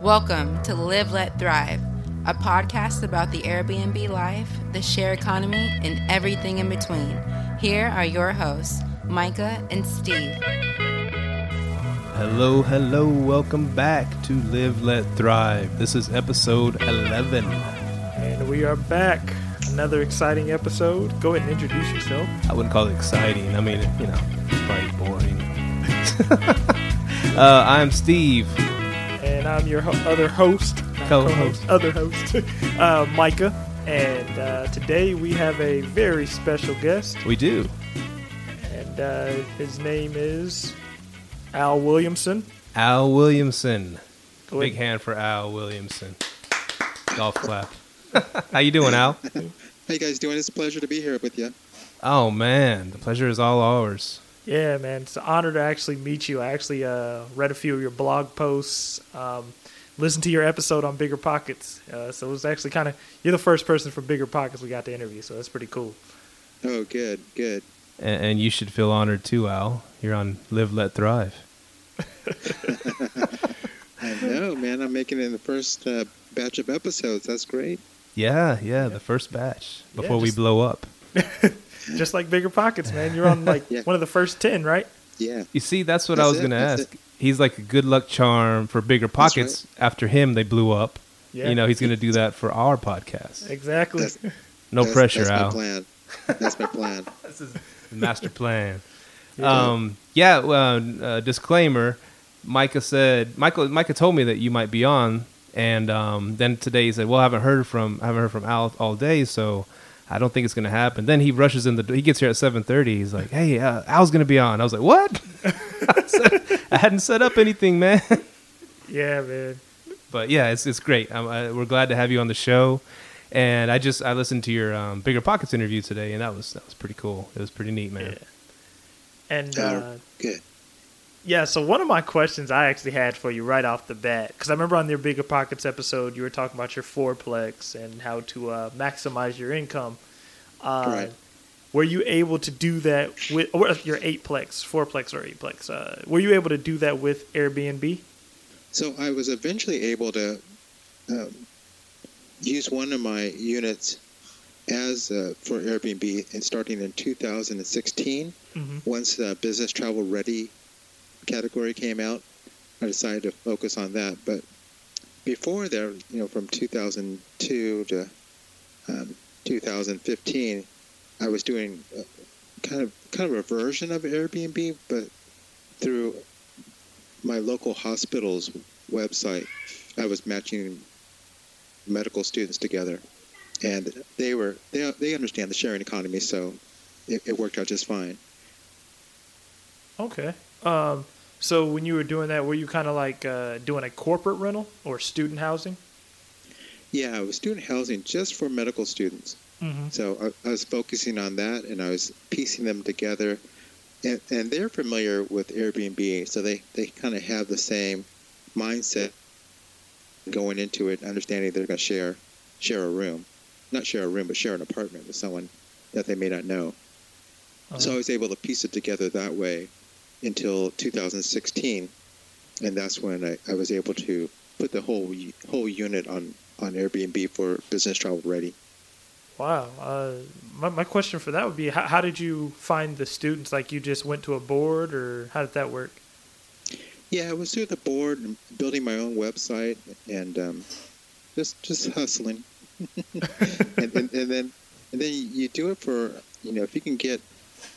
Welcome to Live Let Thrive, a podcast about the Airbnb life, the share economy, and everything in between. Here are your hosts, Myka and Steve. Hello, hello, welcome back to Live Let Thrive. This is episode 11. And we are back. Another exciting episode. Go ahead and introduce yourself. I wouldn't call it exciting. I mean, you know, it's probably boring. uh, I'm Steve. And I'm your ho- other host, not Co-host. other host, uh, Myka. And uh, today we have a very special guest. We do. And uh, his name is Al Williamson. Al Williamson. Go Big ahead. hand for Al Williamson. Golf clap. How you doing, Al? How you guys doing? It's a pleasure to be here with you. Oh man, the pleasure is all ours. Yeah, man. It's an honor to actually meet you. I actually uh, read a few of your blog posts, um, listened to your episode on Bigger Pockets. Uh, so it was actually kind of, you're the first person from Bigger Pockets we got to interview. So that's pretty cool. Oh, good, good. And, and you should feel honored too, Al. You're on Live Let Thrive. I know, man. I'm making it in the first uh, batch of episodes. That's great. Yeah, yeah, the first batch Yeah, before we blow up. Just like Bigger Pockets, man. You're on like Yeah. one of the first 10, right? Yeah. You see, that's what That's I was it, going to that's ask. He's like a good luck charm for bigger That's pockets. After him, they blew up. Yeah. You know, he's going to do that for our podcast. Exactly. That's, No that's, pressure, that's Al. my plan. That's my plan. This is the master plan. Yeah. Um, yeah. Well, uh, disclaimer: Myka said Michael. Myka told me that you might be on, and um, then today he said, "Well, I haven't heard from I haven't heard from Al all day, so I don't think it's going to happen." Then he rushes in the. He gets here at seven thirty. He's like, "Hey, uh, Al's going to be on." I was like, "What?" I, said, I hadn't set up anything, man. yeah, man. but yeah, it's it's great. Um, I, we're glad to have you on the show. And I just I listened to your um, bigger pockets interview today, and that was that was pretty cool. It was pretty neat, man. Yeah. And Oh, uh, good. Yeah, so one of my questions I actually had for you right off the bat, because I remember on your Bigger Pockets episode, you were talking about your fourplex and how to uh, maximize your income. Uh, Right. Were you able to do that with or your eightplex, fourplex, or eightplex? Uh, were you able to do that with Airbnb? So I was eventually able to um, use one of my units as uh, for Airbnb, and starting in 2016. Mhm. Once the business travel ready category came out, I decided to focus on that. But before there, you know, from 2002 to um, 2015, I was doing uh, kind of kind of a version of Airbnb, but through my local hospital's website, I was matching medical students together, and they were they they understand the sharing economy, so it, it worked out just fine. Okay. Um, so when you were doing that, were you kind of like uh, doing a corporate rental or student housing? Yeah, it was student housing just for medical students. Mm-hmm. So I, I was focusing on that, and I was piecing them together. And, and they're familiar with Airbnb, so they, they kind of have the same mindset going into it, understanding they're going to share share a room, not share a room, but share an apartment with someone that they may not know. So I was able to piece it together that way until 2016, and that's when I, I was able to put the whole whole unit on on Airbnb for business travel ready. Wow. Uh, my, my question for that would be how, how did you find the students? Like you just went to a board or how did that work? Yeah, I was through the board, building my own website, and um, just just hustling. and, and, and then and then you do it for you know if you can get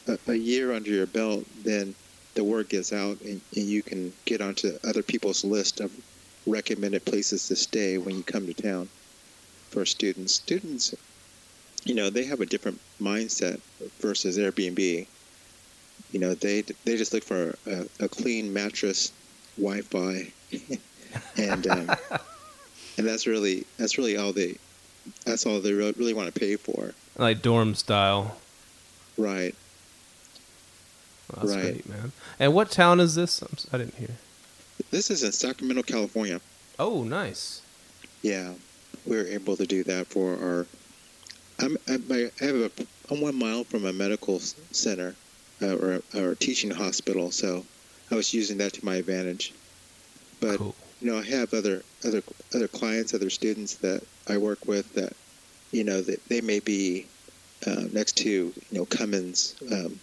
a, a year under your belt, then the word gets out, and, and you can get onto other people's list of recommended places to stay when you come to town for students. Students, you know, they have a different mindset versus Airbnb. You know, they they just look for a, a clean mattress, Wi-Fi, and um, and that's really that's really all they that's all they really, really want to pay for, Like dorm style. right? Well, that's Right. great, man. And what town is this? I'm, I didn't hear. This is in Sacramento, California. Oh, nice. Yeah, we were able to do that for our. I'm, I'm, I have a. I'm one mile from a medical center, uh, or, or a teaching hospital, so I was using that to my advantage. But Cool. you know, I have other other other clients, other students that I work with that, you know, that they may be uh, next to you know Cummins um,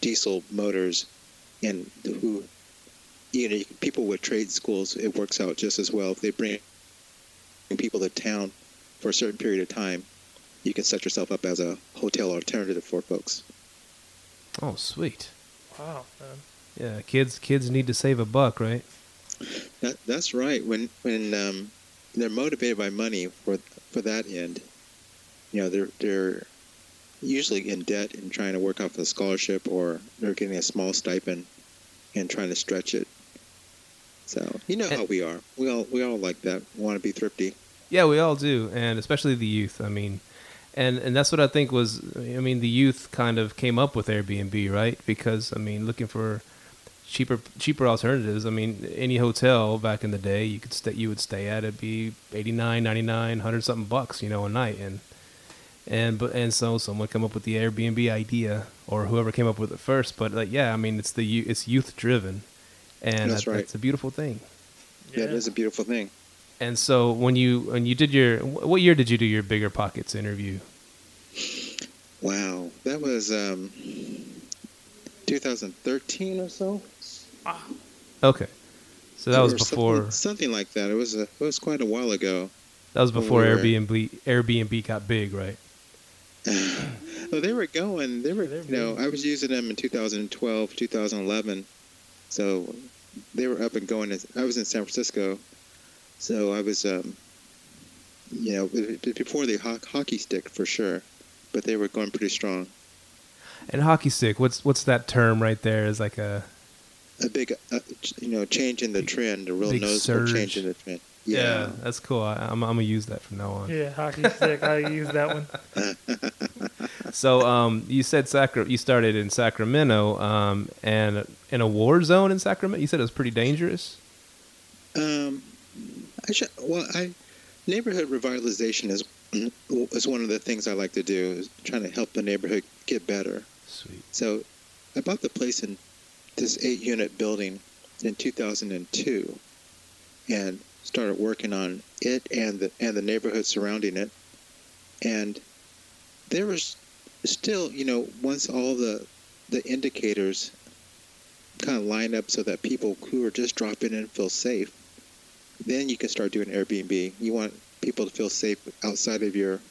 diesel motors, and who, you know, people with trade schools, it works out just as well if they bring people to town for a certain period of time. You can set yourself up as a hotel alternative for folks. Oh, sweet. Wow. Man. Yeah, kids kids need to save a buck, right? That, that's right. When when um, they're motivated by money for for that end, you know, they're they're usually in debt and trying to work off a scholarship, or they're getting a small stipend and trying to stretch it. So you know how we are. We all we all like that. We Want to be thrifty. Yeah, we all do, and especially the youth. I mean, and and that's what I think was. I mean, the youth kind of came up with Airbnb, right? Because I mean, looking for cheaper cheaper alternatives. I mean, any hotel back in the day, you could stay, you would stay at it'd be 89, 99, 100 something bucks, you know, a night, and and but and so someone come up with the Airbnb idea, or whoever came up with it first. But like, yeah, I mean, it's the it's youth driven, and That's that- right. that's a beautiful thing. Yeah, it is a beautiful thing. And so when you when you did your what year did you do your bigger pockets interview? Wow, that was um, 2013 or so. Okay, so that was before something, something like that. It was a, it was quite a while ago. that was before we Airbnb Airbnb got big, right? Well, they were going. They were, They're you know. I was using them in 2012, 2011. So they were up and going. As, I was in San Francisco, so I was, um, you know, before the ho- hockey stick for sure, but they were going pretty strong. And hockey stick, what's what's that term right there? Is like a A big, uh, you know, change in the trend, a real noticeable surge. change in the trend. Yeah, Yeah. that's cool. I, I'm I'm gonna use that from now on. Yeah, hockey stick. I use that one. So um, you said Sacra- you started in Sacramento, um, and in a war zone in Sacramento. You said it was pretty dangerous. Um, I should, well, I neighborhood revitalization is is one of the things I like to do. Is trying to help the neighborhood get better. Sweet. So, I bought the place in this eight-unit building in 2002, and started working on it and the and the neighborhood surrounding it. And there was still, you know, once all the the indicators kind of line up so that people who are just dropping in feel safe, then you can start doing Airbnb. You want people to feel safe outside of your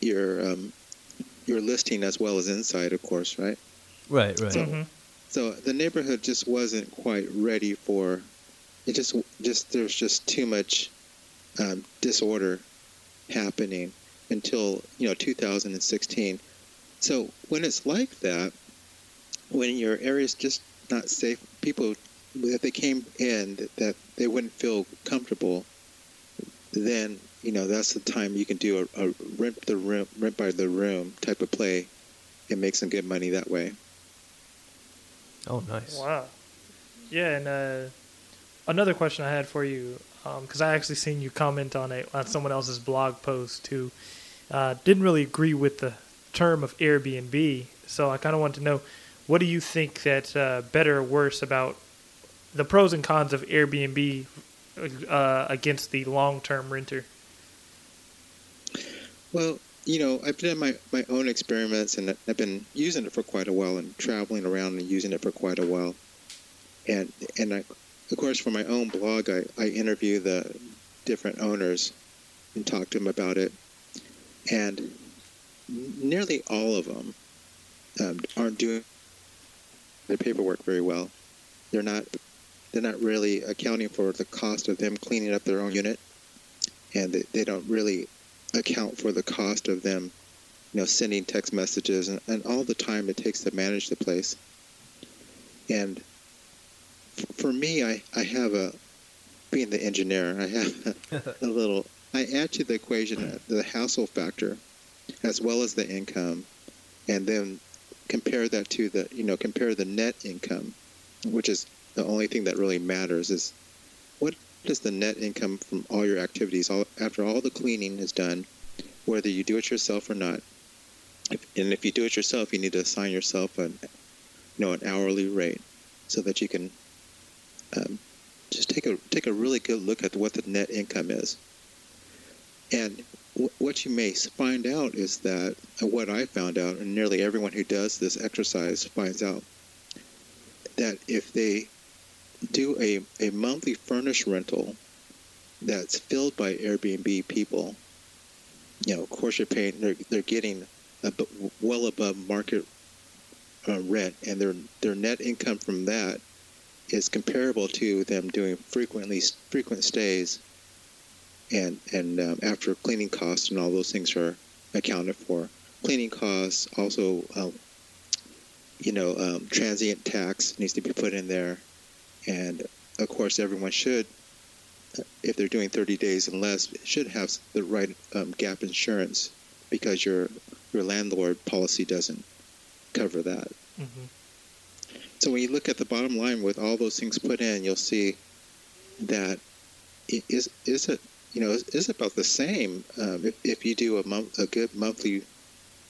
your um, your listing as well as inside, of course, right? Right, right. So- hmm So the neighborhood just wasn't quite ready for it. Just just there's just too much um, disorder happening until you know 2016. So when it's like that, when your area's just not safe, people that they came in that, that they wouldn't feel comfortable, then you know that's the time you can do a, a rent the room rent by the room type of play and make some good money that way. Oh, nice. Wow. Yeah, and uh, another question I had for you, because I actually seen you comment on a on someone else's blog post who uh, didn't really agree with the term of Airbnb. So I kind of want to know, what do you think that uh, better or worse about the pros and cons of Airbnb uh, against the long term renter? Well, you know, I've done my, my own experiments and I've been using it for quite a while and traveling around and using it for quite a while. And and I, of course, for my own blog, I, I interview the different owners and talk to them about it. And nearly all of them um, aren't doing their paperwork very well. They're not they're not really accounting for the cost of them cleaning up their own unit, and they, they don't really account for the cost of them, you know, sending text messages and, and all the time it takes to manage the place. And for me, I, I have a, being the engineer, I have a little, I add to the equation uh, the hassle factor as well as the income, and then compare that to the, you know, compare the net income, which is the only thing that really matters is what is the net income from all your activities all, after all the cleaning is done, whether you do it yourself or not. If, and if you do it yourself, you need to assign yourself an, you know, an hourly rate so that you can um, just take a take a really good look at what the net income is. And w- what you may find out is that uh, what I found out, and nearly everyone who does this exercise finds out, that if they do a, a monthly furnished rental that's filled by Airbnb people, you know, of course you're paying, they're, they're getting well above market uh, rent, and their their net income from that is comparable to them doing frequently frequent stays, and and um, after cleaning costs and all those things are accounted for. Cleaning costs also, um, you know, um, transient tax needs to be put in there, and of course everyone should, if they're doing 30 days and less, should have the right um, gap insurance because your your landlord policy doesn't cover that. Mm-hmm. So when you look at the bottom line with all those things put in, you'll see that it is is it you know is about the same um, if, if you do a month a good monthly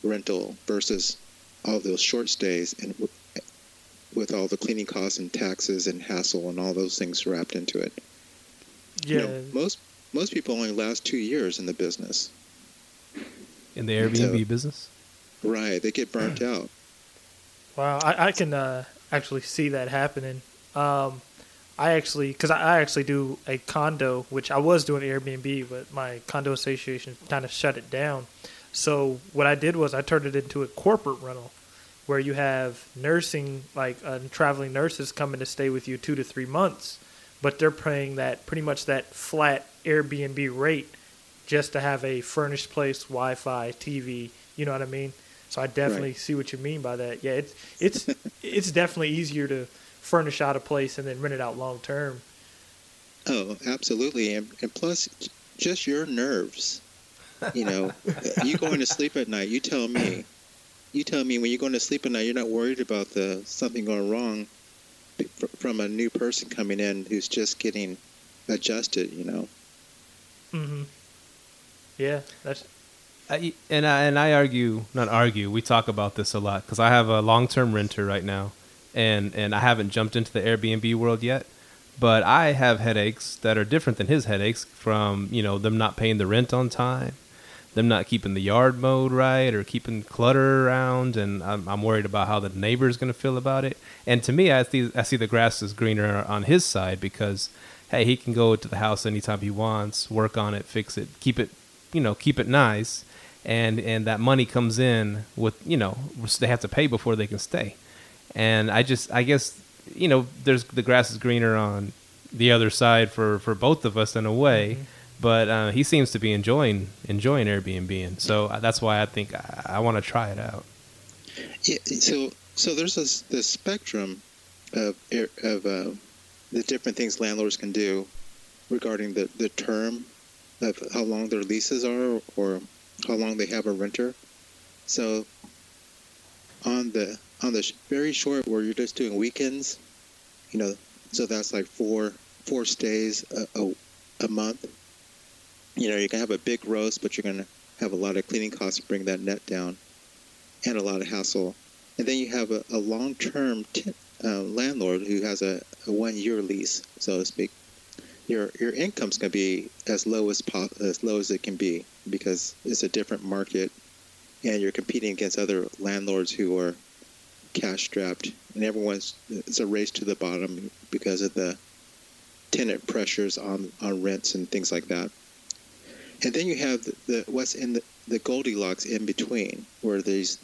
rental versus all those short stays and w- with all the cleaning costs and taxes and hassle and all those things wrapped into it. Yeah. You know, most most people only last two years in the business. In the Airbnb so, business. Right, they get burnt out. Wow, I, I can uh, actually see that happening. Um, I actually, because I, I, actually do a condo, which I was doing Airbnb, but my condo association kind of shut it down. So what I did was I turned it into a corporate rental, where you have nursing, like uh, traveling nurses coming to stay with you two to three months, but they're paying that pretty much that flat Airbnb rate just to have a furnished place, Wi-Fi, TV. You know what I mean? So I definitely right. see what you mean by that. Yeah, it's it's it's definitely easier to furnish out a place and then rent it out long term. Oh, absolutely, and, and plus, just your nerves. You know, you going to sleep at night. You tell me. You tell me when you're going to sleep at night, you're not worried about the something going wrong from a new person coming in who's just getting adjusted. You know. Mm-hmm. Yeah, that's I, and I and I argue, not argue. We talk about this a lot because I have a long term renter right now, and and I haven't jumped into the Airbnb world yet. But I have headaches that are different than his headaches from you know them not paying the rent on time, them not keeping the yard mowed right, or keeping clutter around, and I'm, I'm worried about how the neighbor's going to feel about it. And to me, I see I see the grass is greener on his side because hey, he can go to the house anytime he wants, work on it, fix it, keep it, you know, keep it nice and and that money comes in with you know they have to pay before they can stay and i just i guess you know there's the grass is greener on the other side for for both of us in a way mm-hmm. but uh, he seems to be enjoying enjoying airbnb and so that's why i think i, I want to try it out yeah so so there's this this spectrum of of uh, the different things landlords can do regarding the the term of how long their leases are or how long they have a renter. So on the on the very short where you're just doing weekends, you know, so that's like four four stays a, a, a month. You know, you can have a big gross, but you're going to have a lot of cleaning costs to bring that net down, and a lot of hassle. And then you have a, a long-term t- uh, landlord who has a, a one-year lease, so to speak your your income's going to be as low as po- as low as it can be because it's a different market, and you're competing against other landlords who are cash strapped, and everyone's it's a race to the bottom because of the tenant pressures on on rents and things like that. And then you have the, the what's in the, the Goldilocks in between, where there's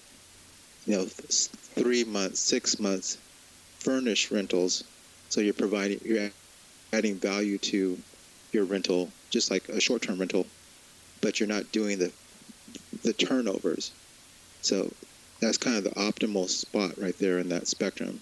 you know three months, six months furnished rentals. So you're providing you're adding value to your rental, just like a short-term rental, but you're not doing the the turnovers. So that's kind of the optimal spot right there in that spectrum.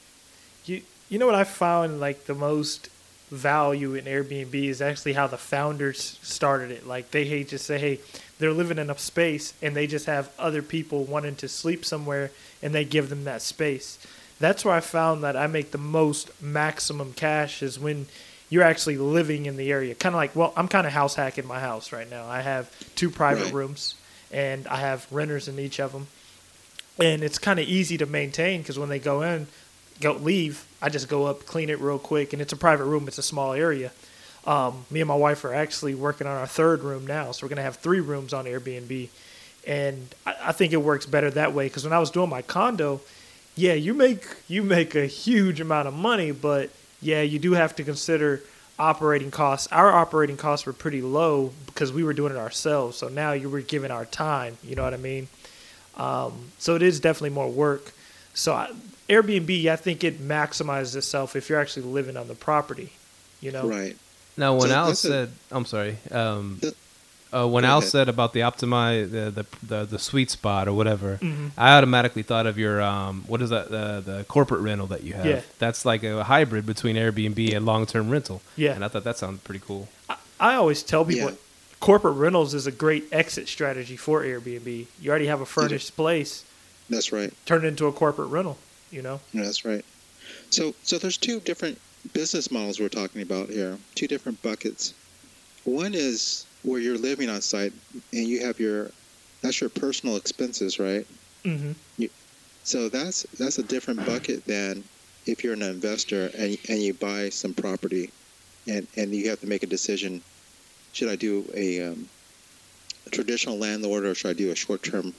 You you know what I found like the most value in Airbnb is actually how the founders started it. Like they hate just say, hey, they're living in a space and they just have other people wanting to sleep somewhere and they give them that space. That's where I found that I make the most maximum cash is when you're actually living in the area. Kind of like, well, I'm kind of house hacking my house right now. I have two private right. rooms, and I have renters in each of them, and it's kind of easy to maintain because when they go in, go leave, I just go up, clean it real quick, and it's a private room. It's a small area. Um, me and my wife are actually working on our third room now, so we're gonna have three rooms on Airbnb, and I, I think it works better that way. Because when I was doing my condo, yeah, you make you make a huge amount of money, but yeah, you do have to consider operating costs. Our operating costs were pretty low because we were doing it ourselves. So now you were giving our time. You know what I mean? Um, so it is definitely more work. So I, Airbnb, I think it maximizes itself if you're actually living on the property. You know, Right. Now, when So Al that's a- said, I'm sorry, um, The- uh, when Go Al ahead. said about the optimize the, the the the sweet spot or whatever, Mhm. I automatically thought of your um, what is that the the corporate rental that you have? Yeah. That's like a hybrid between Airbnb and long term rental. Yeah. and I thought that sounded pretty cool. I always tell people Yeah. corporate rentals is a great exit strategy for Airbnb. You already have a furnished place, That's right. turn it into a corporate rental. You know, Yeah, That's right. So, so there's two different business models we're talking about here. Two different buckets. One is where you're living on site and you have your that's your personal expenses, right? hmm So that's that's a different bucket than if you're an investor and and you buy some property, and and you have to make a decision: should I do a, um, a traditional landlord or should I do a short-term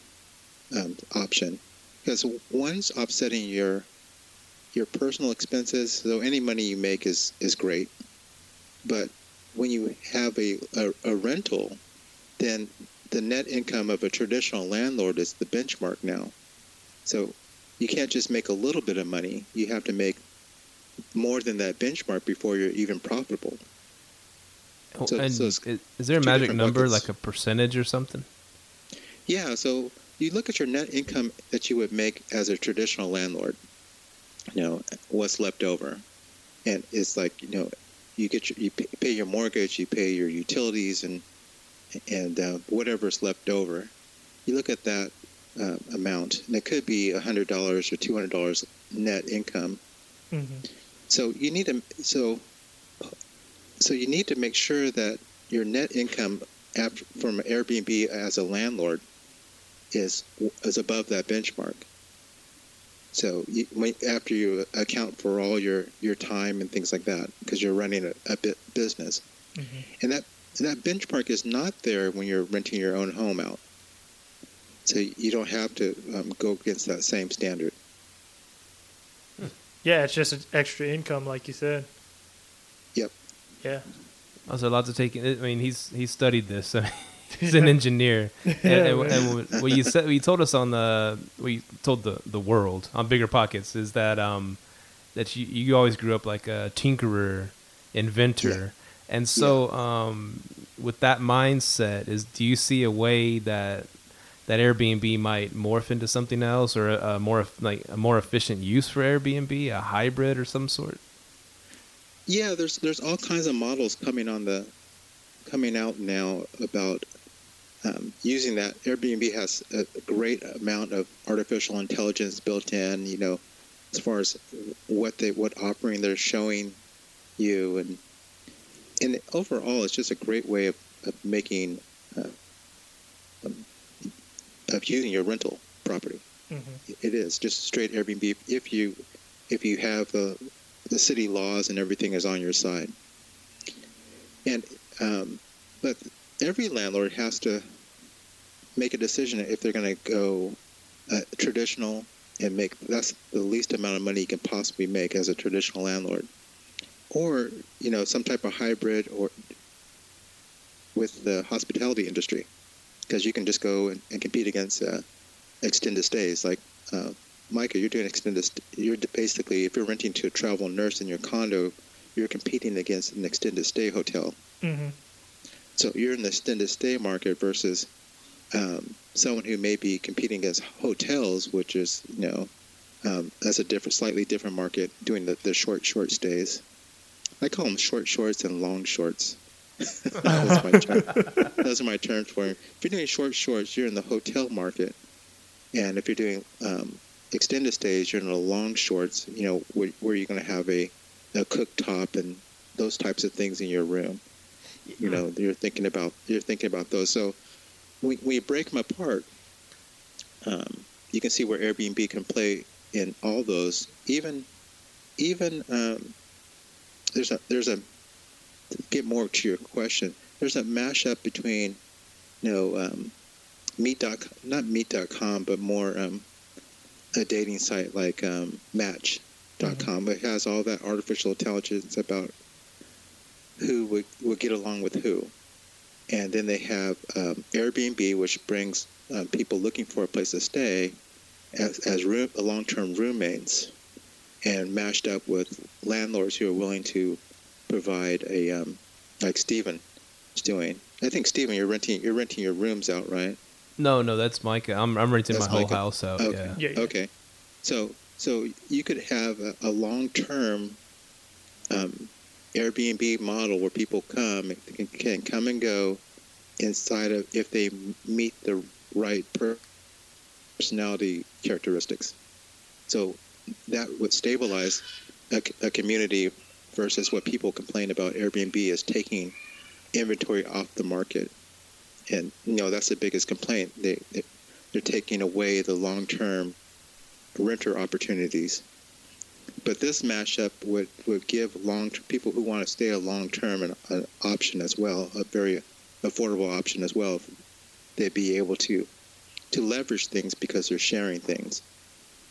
um, option? Because one's offsetting your your personal expenses, so any money you make is is great, but when you have a, a, a rental, then the net income of a traditional landlord is the benchmark now. So you can't just make a little bit of money. You have to make more than that benchmark before you're even profitable. Oh, so- and so is, is there a magic number, buckets. like a percentage or something? Yeah, so you look at your net income that you would make as a traditional landlord. You know, what's left over. And it's like, you know, you get your, you pay- your mortgage, you pay your utilities and and uh, whatever's left over. You look at that uh, amount, and it could be $100 or $200 net income. hmm So you need to so so you need to make sure that your net income after, from Airbnb as a landlord is is above that benchmark. So you, when, after you account for all your, your time and things like that, because you're running a, a bit business, hmm and that that benchmark is not there when you're renting your own home out. So you don't have to um, go against that same standard. Yeah, it's just an extra income, like you said. Yep. Yeah. I was allowed to take. I mean, he's he's studied this. he's an engineer. And, and, and what you said, what you told us on the, what you told the the world on Bigger Pockets is that um that you you always grew up like a tinkerer, inventor, and so um with that mindset is do you see a way that that Airbnb might morph into something else or a, a more like a more efficient use for Airbnb, a hybrid or some sort? Yeah, there's there's all kinds of models coming on the coming out now about um, using that. Airbnb has a great amount of artificial intelligence built in. You know, as far as what they what offering they're showing you, and and overall, it's just a great way of, of making uh, um, of using your rental property hmm it is just straight Airbnb if you if you have the the city laws and everything is on your side. And um, but every landlord has to make a decision if they're going to go uh, traditional and make that's the least amount of money you can possibly make as a traditional landlord, or you know some type of hybrid or with the hospitality industry because you can just go and, and compete against uh, extended stays. Like uh, Myka, you're doing extended. St- you're basically if you're renting to a travel nurse in your condo, you're competing against an extended stay hotel. hmm So you're in the extended stay market versus um, someone who may be competing against hotels, which is you know um, that's a different, slightly different market doing the, the short short stays. I call them short shorts and long shorts. That's my term. Those are my terms for it. If you're doing short shorts, you're in the hotel market, and if you're doing um, extended stays, you're in the long shorts. You know where, where you're going to have a, a cooktop and those types of things in your room. You know, you're thinking about you're thinking about those. So when, when you break them apart, um, you can see where Airbnb can play in all those. Even even um, there's a there's a to get more to your question. There's a mashup between, you know, um, meet.com, not meet.com, but more um, a dating site like um, Match.com. Mm-hmm. It has all that artificial intelligence about who would, would get along with who. And then they have um, Airbnb, which brings um, people looking for a place to stay as, as room, long-term roommates and mashed up with landlords who are willing to provide a um, like Steven is doing. I think Steven, you're renting you're renting your rooms out, right? No, no, that's Myka. I'm I'm renting That's my whole Myka. house out. Okay. Yeah. Yeah, yeah. Okay. So so you could have a, a long-term um, Airbnb model where people come can, can come and go inside of if they meet the right per- personality characteristics. So that would stabilize a community versus what people complain about Airbnb is taking inventory off the market. And you know that's the biggest complaint. They, they they're taking away the long-term renter opportunities. But this mashup would, would give long people who want to stay a long term an, an option as well, a very affordable option as well. They'd be able to to leverage things because they're sharing things.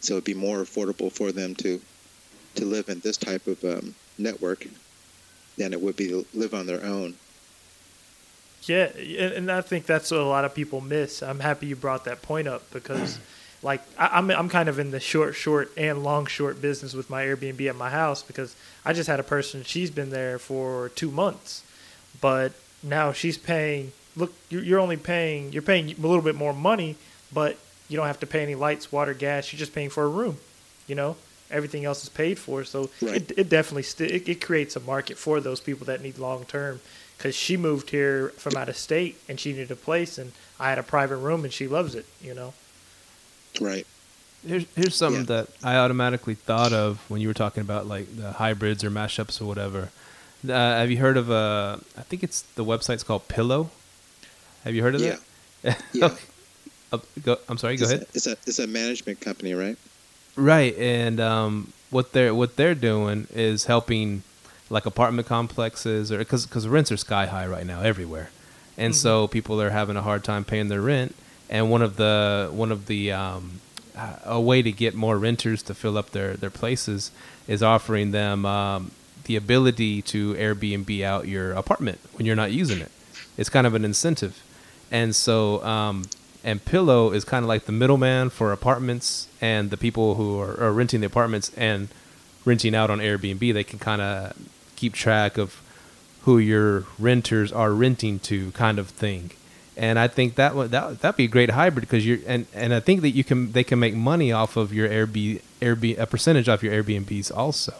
So it'd be more affordable for them to to live in this type of um, network than it would be to live on their own. Yeah, and and I think that's what a lot of people miss. I'm happy you brought that point up because, like, I, I'm I'm kind of in the short, short and long, short business with my Airbnb at my house because I just had a person. She's been there for two months, but now she's paying. Look, you're you're only paying. You're paying a little bit more money, but you don't have to pay any lights, water, gas. You're just paying for a room. You know, everything else is paid for. So Right. it, it definitely st- it, it creates a market for those people that need long term. Because she moved here from out of state and she needed a place, and I had a private room and she loves it. You know. Right. Here's here's something Yeah. that I automatically thought of when you were talking about like the hybrids or mashups or whatever. Uh, have you heard of uh I think it's the website's called Pillow. Have you heard of Yeah. that? Yeah. Okay. Uh, go, I'm sorry. Go it's ahead. A, it's a it's a management company, right? Right, and um, what they're what they're doing is helping like apartment complexes or because because rents are sky high right now everywhere, and so people are having a hard time paying their rent. And one of the one of the um, a way to get more renters to fill up their their places is offering them um, the ability to Airbnb out your apartment when you're not using it. It's kind of an incentive, and so um, and Pillow is kind of like the middleman for apartments and the people who are, are renting the apartments and renting out on Airbnb. They can kind of keep track of who your renters are renting to, kind of thing. And I think that would that that'd be a great hybrid because you're and, and I think that you can they can make money off of your Airbnb Airbnb a percentage off your Airbnbs also.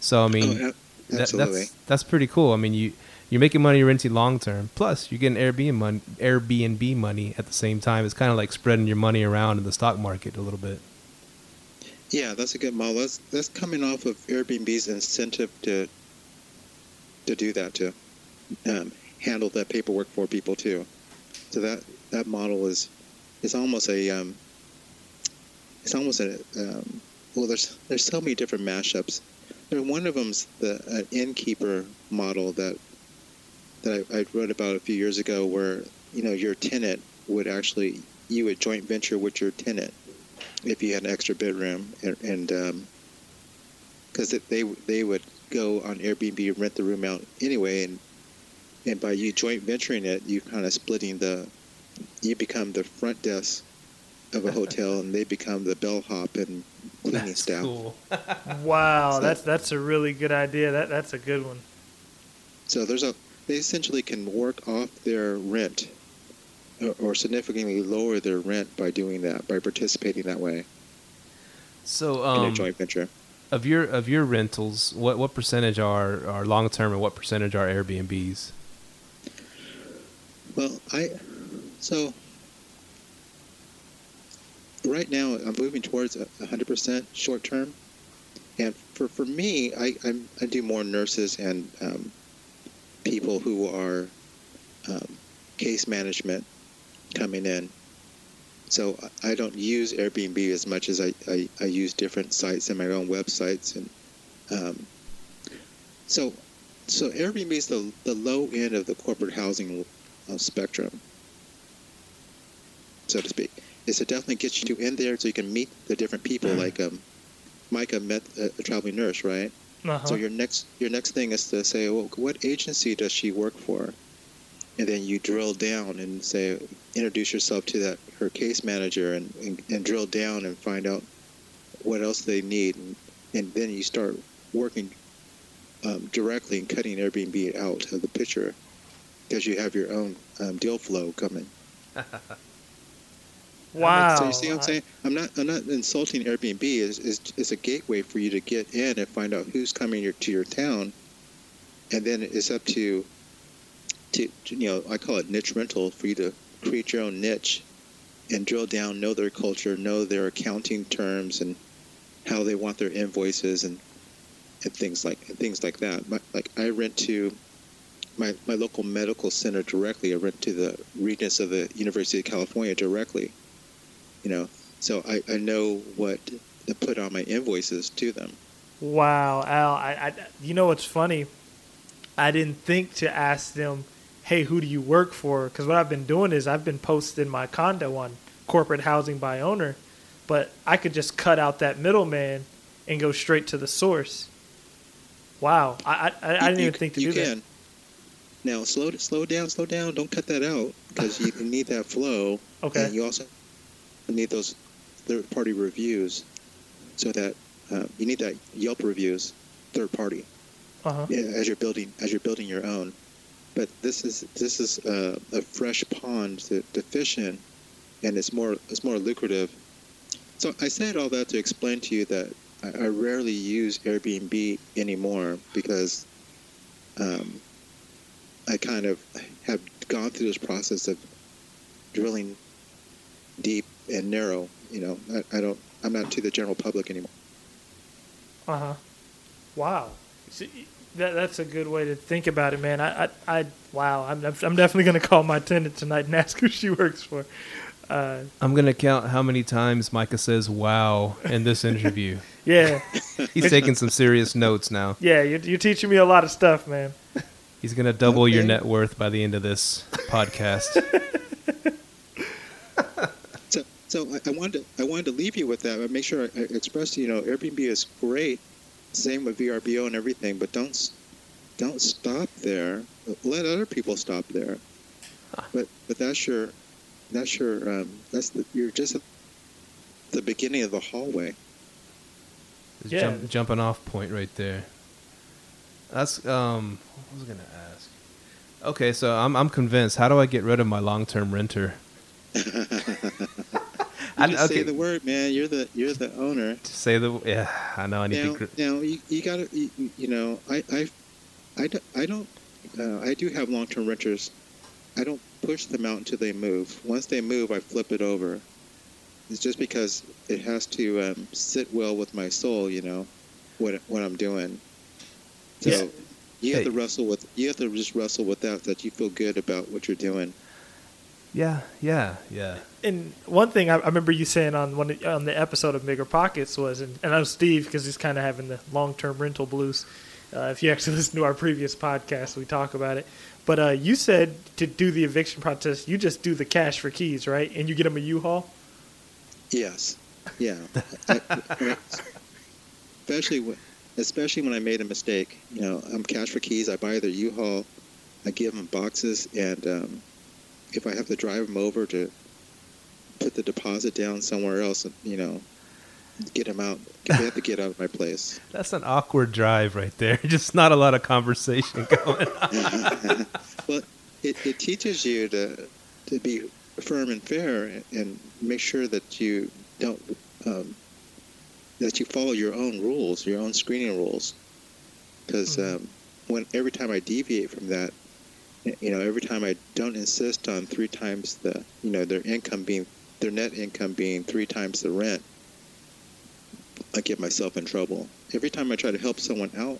So I mean, Oh, that, absolutely. that's that's pretty cool. I mean, you you're making money renting long term. Plus, you're getting Airbnb money, Airbnb money at the same time. It's kind of like spreading your money around in the stock market a little bit. Yeah, that's a good model. That's that's coming off of Airbnb's incentive to to do that to um, handle that paperwork for people too. So that that model is is almost a um, it's almost a um, well. There's there's so many different mashups. There, one of them's the an innkeeper model that that I, I wrote about a few years ago, where you know your tenant would actually you would joint venture with your tenant if you had an extra bedroom, and, and because they they would go on Airbnb and rent the room out anyway, and and by you joint venturing it, you kind of splitting the, you become the front desk of a hotel, and they become the bellhop and cleaning staff. Wow, So- that's that's a really good idea. That that's a good one. So there's a they essentially can work off their rent or, or significantly lower their rent by doing that by participating that way So, in a um, joint venture. of your of your rentals, what what percentage are are long term and what percentage are Airbnbs? Well, I so right now I'm moving towards a 100% short term, and for for me, I I'm, I do more nurses and um, people who are um, case management coming in. So I don't use Airbnb as much as I, I, I use different sites and my own websites and Um, so, so Airbnb is the the low end of the corporate housing spectrum, so to speak. Is to definitely get you in there so you can meet the different people. Like um, Myka met a, a traveling nurse, right? Uh-huh. So your next your next thing is to say, well, what agency does she work for? And then you drill down and say, introduce yourself to that her case manager, and, and, and drill down and find out what else they need, and, and then you start working um, directly and cutting Airbnb out of the picture because you have your own um, deal flow coming. wow. So you see what I'm saying? I'm not I'm not insulting Airbnb. Is is is a gateway for you to get in and find out who's coming your, to your town, and then it's up to, to to, you know I call it niche rental for you to create your own niche, and drill down, know their culture, know their accounting terms, and how they want their invoices and and things like and things like that. My, like I rent to my, my local medical center directly. I rent to the regents of the University of California directly. You know, so I, I know what to put on my invoices to them. Wow, Al. I, I, you know what's funny? I didn't think to ask them, "Hey, who do you work for?" Because what I've been doing is I've been posting my condo on corporate housing by owner, but I could just cut out that middleman and go straight to the source. Wow, I, I, I didn't You- even think to you do can. that. Now, slow slow down, slow down. Don't cut that out because you need that flow. Okay. And you also need those third party reviews, so that uh, you need that Yelp reviews, third party. Uh huh. yeah, as you're building as you're building your own. But this is this is uh, a fresh pond to, to fish in, and it's more it's more lucrative. So I said all that to explain to you that I, I rarely use Airbnb anymore because um, I kind of have gone through this process of drilling deep and narrow. You know, I, I don't I'm not to the general public anymore. Uh huh. Wow. See, that that's a good way to think about it, man. I I, I wow. I'm I'm definitely gonna call my tenant tonight and ask who she works for. Uh, I'm gonna count how many times Myka says "wow" in this interview. yeah, He's taking some serious notes now. yeah. You're, you're teaching me a lot of stuff, man. He's gonna double your net worth by the end of this podcast. So, so I, I wanted to, I wanted to leave you with that. But make sure I, I expressed, you know, Airbnb is great. Same with VRBO and everything, but don't don't stop there. Let other people stop there. But but that's your that's your um, that's the, you're just at the beginning of the hallway. Yeah. Jump, jumping off point right there. That's um. What was I gonna ask? Okay, so I'm I'm convinced. How do I get rid of my long-term renter? I, Just okay, say the word, man. You're the you're the owner. say the yeah. I know I need now, to. Gr- now you, you gotta you, you know I I I don't I, don't, uh, I do have long term renters. I don't push them out until they move. Once they move, I flip it over. It's just because it has to um, sit well with my soul, you know, what what I'm doing. So Yeah. you have Hey. to wrestle with you have to just wrestle with that that you feel good about what you're doing. yeah, yeah, yeah. And one thing I, I remember you saying on one of- on the episode of Bigger Pockets was, and, and I know Steve because he's kind of having the long term rental blues. Uh, if you actually listen to our previous podcast, we talk about it. But uh, you said to do the eviction process, you just do the cash for keys, right? And you get them a U-Haul. Yes. Yeah. I- I- especially when, especially when I made a mistake. You know, I'm cash for keys. I buy their U-Haul. I give them boxes, and um, if I have to drive them over to put the deposit down somewhere else, you know, get them out. They have to get out of my place. That's an awkward drive right there. Just not a lot of conversation going. on. well, it, it teaches you to to be firm and fair, and, and make sure that you don't um, that you follow your own rules, your own screening rules. Because Mhm. um, when every time I deviate from that, you know, every time I don't insist on three times the, you know, their income being their net income being three times the rent, I get myself in trouble. Every time I try to help someone out,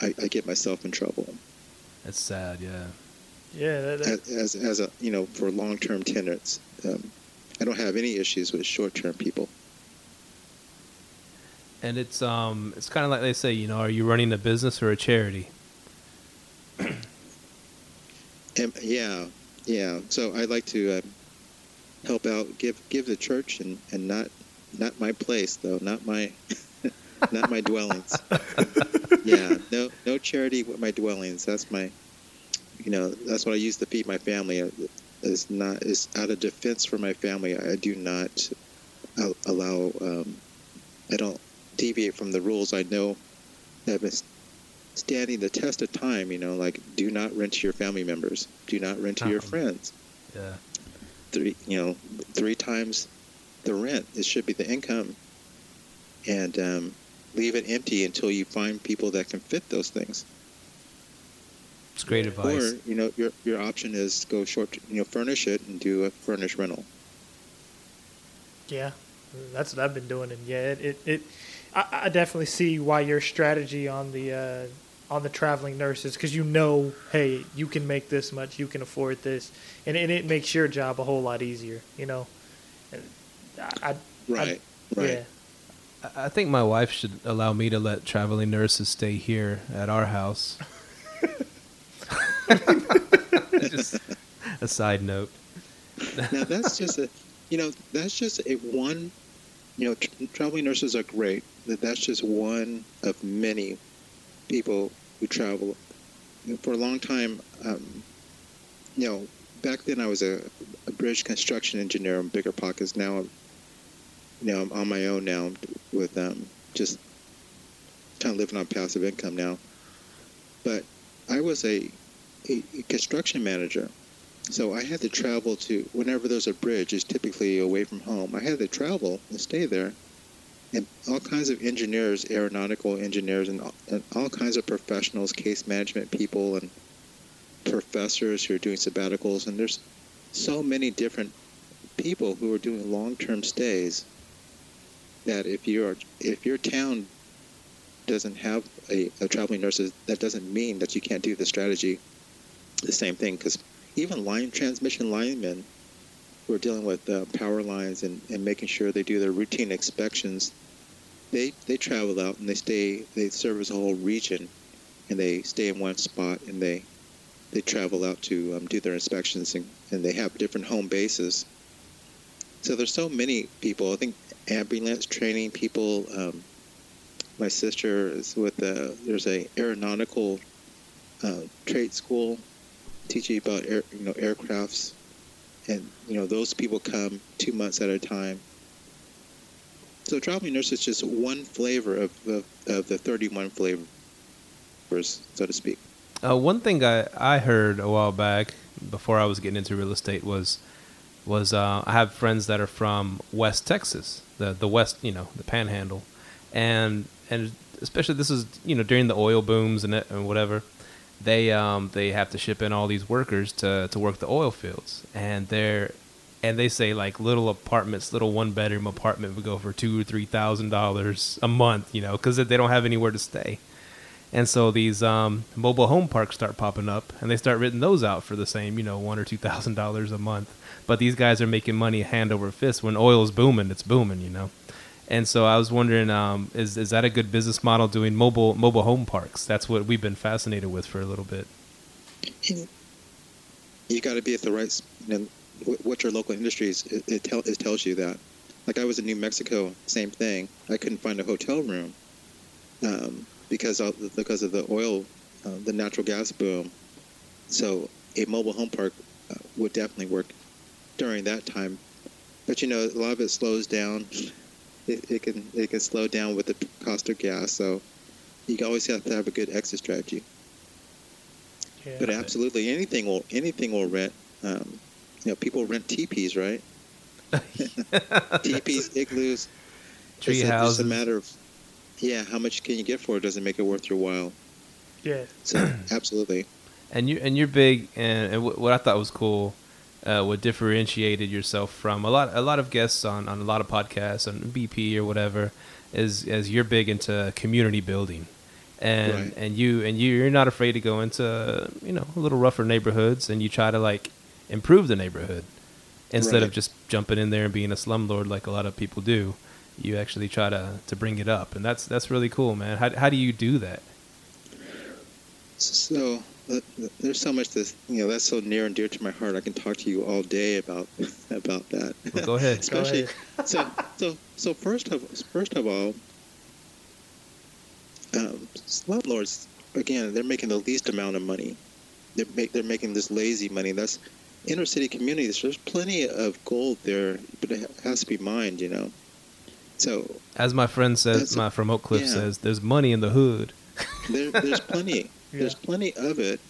I, I get myself in trouble. That's sad. Yeah. Yeah, that, that, as, as, as a you know for long term tenants. Um, I don't have any issues with short term people. And it's um it's kind of like they say, you know, are you running a business or a charity? Um, yeah, yeah. So I like to uh, help out, give give the church, and, and not not my place though, not my not my dwellings. yeah, no no charity with my dwellings. That's my, you know, that's what I use to feed my family. It's not it's out of defense for my family. I do not allow. Um, I don't deviate from the rules I know have been standing the test of time. You know, like do not rent to your family members. Do not rent to your Um, friends. Yeah. Three, you know, three times the rent. It should be the income, and um, leave it empty until you find people that can fit those things. It's great advice. Or you know, your your option is go short. You know, furnish it and do a furnished rental. Yeah, that's what I've been doing, and yeah, it it, it I, I definitely see why your strategy on the uh, on the traveling nurses because you know, hey, you can make this much, you can afford this, and, and it makes your job a whole lot easier, you know. And I, I Right. right. yeah, I I think my wife should allow me to let traveling nurses stay here at our house. just a side note. now that's just a, you know, that's just a one. You know, tr- traveling nurses are great. That that's just one of many people who travel. You know, for a long time, um, you know, back then I was a, a bridge construction engineer on Bigger Pockets. Now, I'm, you know, I'm on my own now with um, just kind of living on passive income now. But I was a, a construction manager. So I had to travel to whenever there's a bridge, is typically away from home. I had to travel and stay there, and all kinds of engineers, aeronautical engineers, and all, and all kinds of professionals, case management people, and professors who are doing sabbaticals. And there's so many different people who are doing long-term stays. That if your if your town doesn't have a, a traveling nurses, that doesn't mean that you can't do the strategy. The same thing because even line transmission linemen who are dealing with uh, power lines and, and making sure they do their routine inspections, they they travel out and they stay they service a whole region, and they stay in one spot and they they travel out to um, do their inspections and, and they have different home bases. So there's so many people. I think ambulance training people. Um, my sister is with the there's a aeronautical uh, trade school teaching about air, you know aircrafts, and you know those people come two months at a time. So traveling nurse is just one flavor of the of the 31 flavors, so to speak. Uh, one thing I, I heard a while back before I was getting into real estate was was uh, I have friends that are from West Texas, the the West, you know, the Panhandle, and and especially this is you know during the oil booms and, and whatever, they um they have to ship in all these workers to to work the oil fields, and they're and they say like little apartments, little one bedroom apartment would go for two or three thousand dollars a month, you know, because they don't have anywhere to stay. And so these um, mobile home parks start popping up, and they start renting those out for the same, you know, one or two thousand dollars a month. But these guys are making money hand over fist. When oil is booming, it's booming, you know. And so I was wondering, um, is is that a good business model doing mobile mobile home parks? That's what we've been fascinated with for a little bit. You got to be at the right. You know, what your local industry is, it, it, tell, it tells you that. Like I was in New Mexico, same thing. I couldn't find a hotel room um, because of, because of the oil, uh, the natural gas boom. So a mobile home park uh, would definitely work during that time. But you know, a lot of it slows down. It, it can it can slow down with the cost of gas. So you always have to have a good exit strategy. yeah. But absolutely, anything will anything will rent. Um, you know, people rent teepees, right? teepees, igloos. Tree it's a, It's a matter of, yeah, how much can you get for it? Doesn't make it worth your while. yeah, So absolutely. and you and you're big and, and what I thought was cool uh, what differentiated yourself from a lot a lot of guests on, on a lot of podcasts on BP or whatever is as you're big into community building and Right. and you and you you're not afraid to go into you know a little rougher neighborhoods and you try to like improve the neighborhood instead of just jumping in there and being a slumlord like a lot of people do you actually try to to bring it up, and that's that's really cool, man. How how do you do that? So there's so much that you know that's so near and dear to my heart. I can talk to you all day about about that. Well, go ahead. Especially Go so so so first of first of all, um, landlords again they're making the least amount of money. They're make, they're making this lazy money. That's inner city communities. There's plenty of gold there, but it has to be mined. You know. So As my friend says, my from Oak Cliff yeah. says, there's money in the hood. there, there's plenty. There's plenty of it,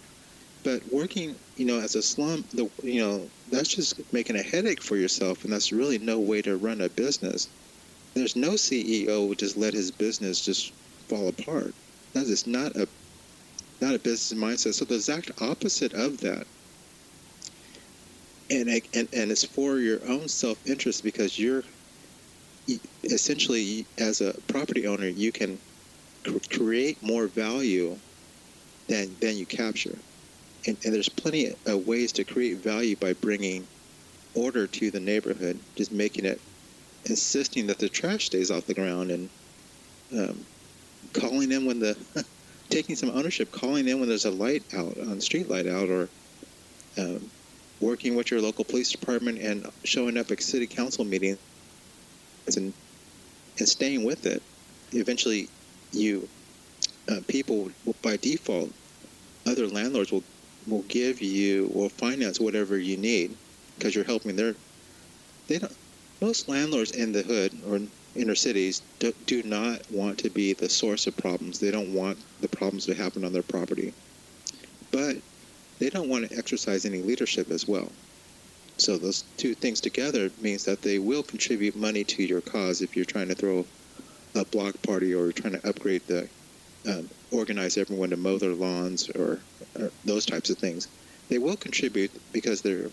but working, you know, as a slum, the you know, that's just making a headache for yourself, and that's really no way to run a business. There's no CEO would just let his business just fall apart. That is not a not a business mindset. So the exact opposite of that. And, and and it's for your own self interest because you're essentially as a property owner you can cr- create more value than than you capture. And, and there's plenty of ways to create value by bringing order to the neighborhood just making it insisting that the trash stays off the ground and um, calling in when the taking some ownership calling in when there's a light out on street light out or um, working with your local police department and showing up at city council meetings and and staying with it, eventually you uh, people by default, other landlords will will give you will finance whatever you need because you're helping their. They don't. Most landlords in the hood or inner cities do, do not want to be the source of problems. They don't want the problems to happen on their property, but they don't want to exercise any leadership as well. So those two things together means that they will contribute money to your cause if you're trying to throw a block party or trying to upgrade the, um, organize everyone to mow their lawns or, or those types of things. They will contribute because they're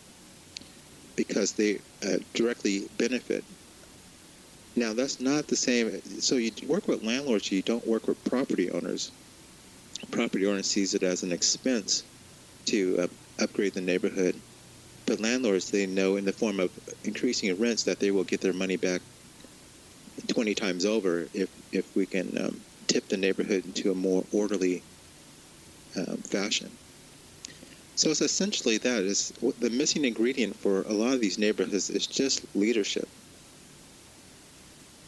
because they uh, directly benefit. Now that's not the same. So you work with landlords. You don't work with property owners. Property owner sees it as an expense to uh, upgrade the neighborhood but landlords they know in the form of increasing rents that they will get their money back 20 times over if if we can um, tip the neighborhood into a more orderly um, fashion so it's essentially that is the missing ingredient for a lot of these neighborhoods is just leadership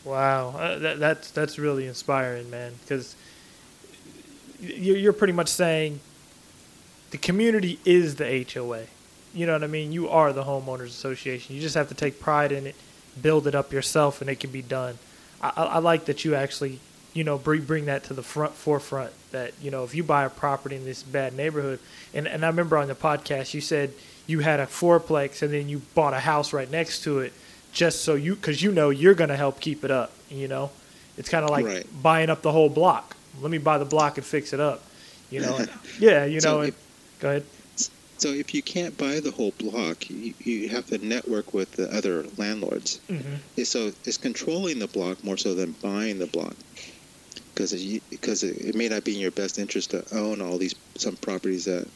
Wow, uh, that, that's that's really inspiring, man. Because you're, you're pretty much saying the community is the HOA. You know what I mean? You are the homeowners association. You just have to take pride in it, build it up yourself, and it can be done. I I like that you actually, you know, bring bring that to the front forefront. That you know, if you buy a property in this bad neighborhood, and and I remember on the podcast you said you had a fourplex and then you bought a house right next to it, just so you because you know you're gonna help keep it up. You know, it's kind of like Right. buying up the whole block. Let me buy the block and fix it up. You know, yeah, you So know. if- and, go ahead. so if you can't buy the whole block you, you have to network with the other landlords hmm so it's controlling the block more so than buying the block because because it, it may not be in your best interest to own all these some properties that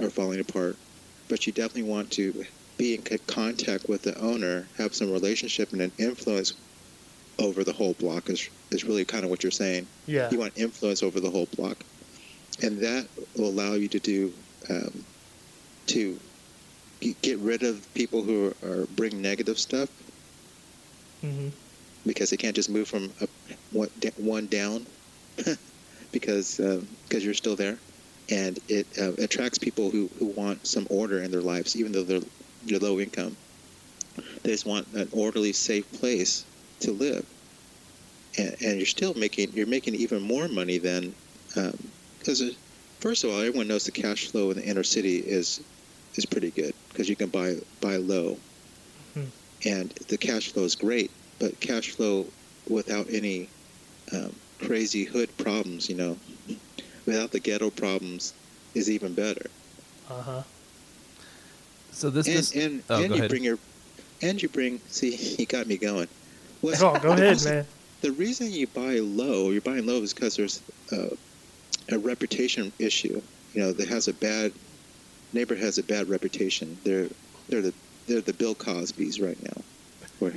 are falling apart but you definitely want to be in contact with the owner have some relationship and an influence over the whole block is, is really kind of what you're saying. Yeah. you want influence over the whole block. And that will allow you to do um, to get rid of people who are, are bring negative stuff. Hmm because they can't just move from a, one, one down because because you're still there, and it uh, attracts people who, who want some order in their lives, even though they're they're low income. They just want an orderly, safe place to live, and, and you're still making you're making even more money than because first of all, everyone knows the cash flow in the inner city is is pretty good because you can buy buy low, Hmm. and the cash flow is great. But cash flow without any um, crazy hood problems, you know, without the ghetto problems, is even better. Uh huh. So this, and this and, oh, and you ahead. bring your and you bring see you got me going. What's- Oh, go ahead, reason- man. The reason you buy low, you're buying low, is because there's uh, a reputation issue. You know, that has a bad neighborhood has a bad reputation. They're they're the they're the Bill Cosbys right now. Where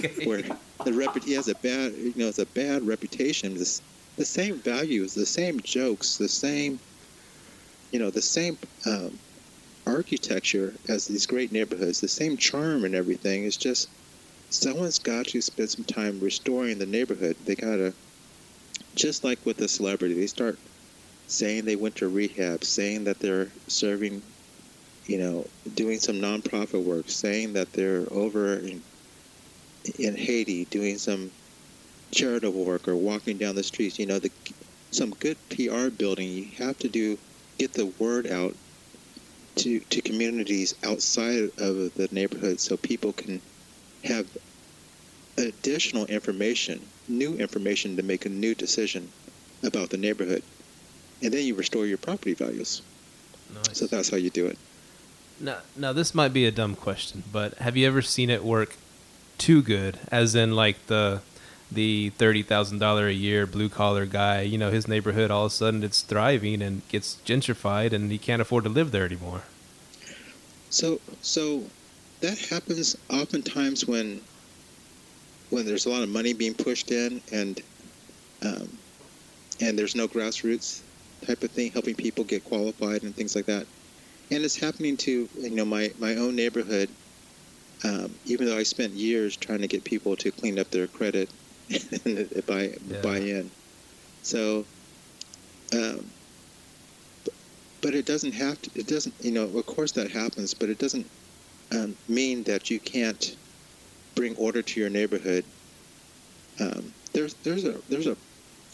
Okay. where the repu- he has a bad, you know, it's a bad reputation. The same values, the same jokes, the same, you know, the same um, architecture as these great neighborhoods, the same charm and everything. It's just someone's got to spend some time restoring the neighborhood. They gotta, just like with the celebrity, they start saying they went to rehab, saying that they're serving, you know, doing some nonprofit work, saying that they're over in, in Haiti doing some charitable work or walking down the streets. You know, the, some good PR building. You have to do get the word out to to communities outside of the neighborhood so people can have additional information, new information to make a new decision about the neighborhood. And then you restore your property values. Nice. So that's how you do it. Now, now this might be a dumb question, but have you ever seen it work too good? As in, like the the thirty thousand dollar a year blue collar guy, you know, his neighborhood all of a sudden it's thriving and gets gentrified, and he can't afford to live there anymore. So so that happens oftentimes when when there's a lot of money being pushed in and um, and there's no grassroots type of thing helping people get qualified and things like that. And it's happening to you know my my own neighborhood. Um, even though I spent years trying to get people to clean up their credit and buy Yeah. buy in, so um, but it doesn't have to. It doesn't. You know, of course that happens, but it doesn't um, mean that you can't bring order to your neighborhood. Um, there's there's a there's a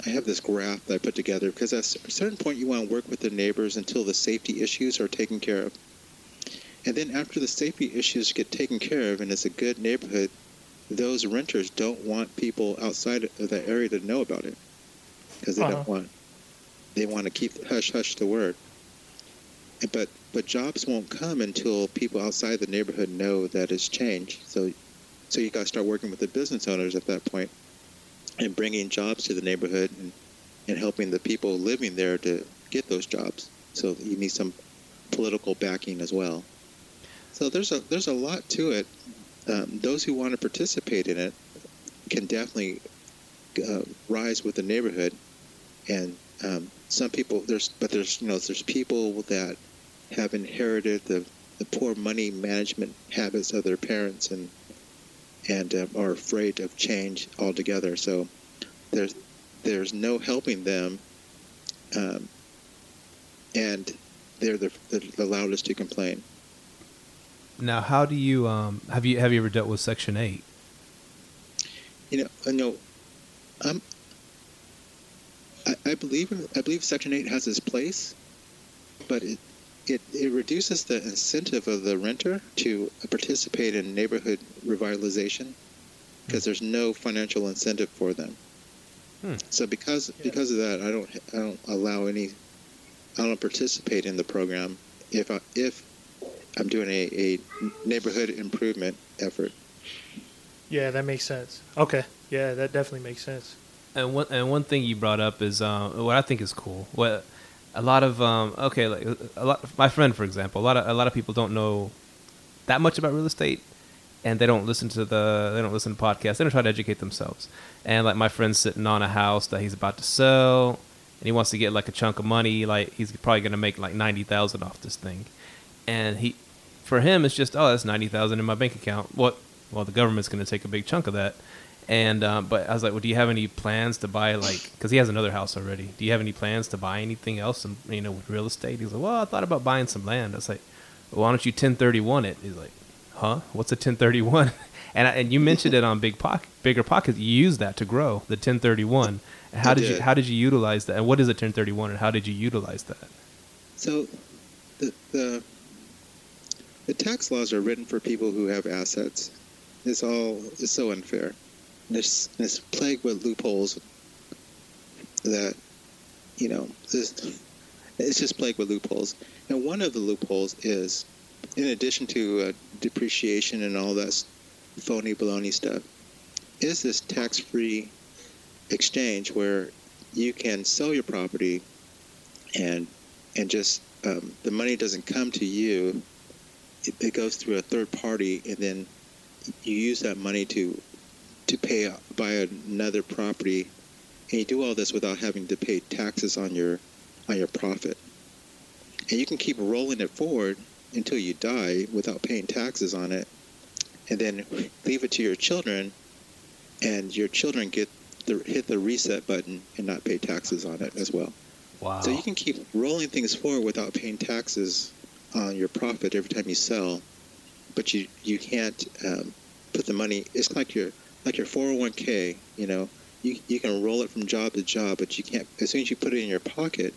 I have this graph that I put together because at a certain point you want to work with the neighbors until the safety issues are taken care of, and then after the safety issues get taken care of and it's a good neighborhood, those renters don't want people outside of that area to know about it because they Uh-huh. don't want they want to keep hush hush the word. But but jobs won't come until people outside the neighborhood know that it's changed. So so you got to start working with the business owners at that point and bringing jobs to the neighborhood and, and helping the people living there to get those jobs. So you need some political backing as well. So there's a there's a lot to it. Um, those who want to participate in it can definitely uh, rise with the neighborhood, and um, some people there's but there's you know there's people that have inherited the, the poor money management habits of their parents and and um, are afraid of change altogether. So there's there's no helping them, um, and they're the, the, the loudest to complain. Now, how do you um have you have you ever dealt with Section Eight? You know, I know, um, I, I believe I believe Section Eight has its place, but it, it it reduces the incentive of the renter to participate in neighborhood revitalization because there's no financial incentive for them. Hmm. So because because of that, I don't I don't allow any I don't participate in the program if I, if I'm doing a, a neighborhood improvement effort. Yeah, that makes sense. Okay. Yeah, that definitely makes sense. And one and one thing you brought up is um, what I think is cool. What a lot of um, okay, like a lot. My friend, for example, a lot of a lot of people don't know that much about real estate, and they don't listen to the they don't listen to podcasts. They don't try to educate themselves. And like my friend's sitting on a house that he's about to sell, and he wants to get like a chunk of money. Like he's probably gonna make like ninety thousand off this thing, and he, for him, it's just oh that's ninety thousand in my bank account. What? Well, the government's gonna take a big chunk of that. And um, but I was like, well, do you have any plans to buy like? Because he has another house already. Do you have any plans to buy anything else? And you know, with real estate, he's like, well, I thought about buying some land. I was like, well, why don't you 1031 it? He's like, huh? What's a 1031? And I, and you mentioned it on Big Pocket, Bigger Pocket. You use that to grow the 1031. How I did, you how did you utilize that? And what is a 1031? And how did you utilize that? So, the, the the tax laws are written for people who have assets. It's all it's so unfair. This it's plagued with loopholes that you know it's, it's just plagued with loopholes. And one of the loopholes is, in addition to uh, depreciation and all that phony baloney stuff, is this tax-free exchange where you can sell your property and and just um, the money doesn't come to you. It, it goes through a third party, and then you use that money to to pay buy another property, and you do all this without having to pay taxes on your on your profit. And you can keep rolling it forward until you die without paying taxes on it, and then leave it to your children, and your children get the hit the reset button and not pay taxes on it as well. Wow. So you can keep rolling things forward without paying taxes on your profit every time you sell, but you you can't um, put the money. It's like your like your 401k. You know, you you can roll it from job to job, but you can't. As soon as you put it in your pocket,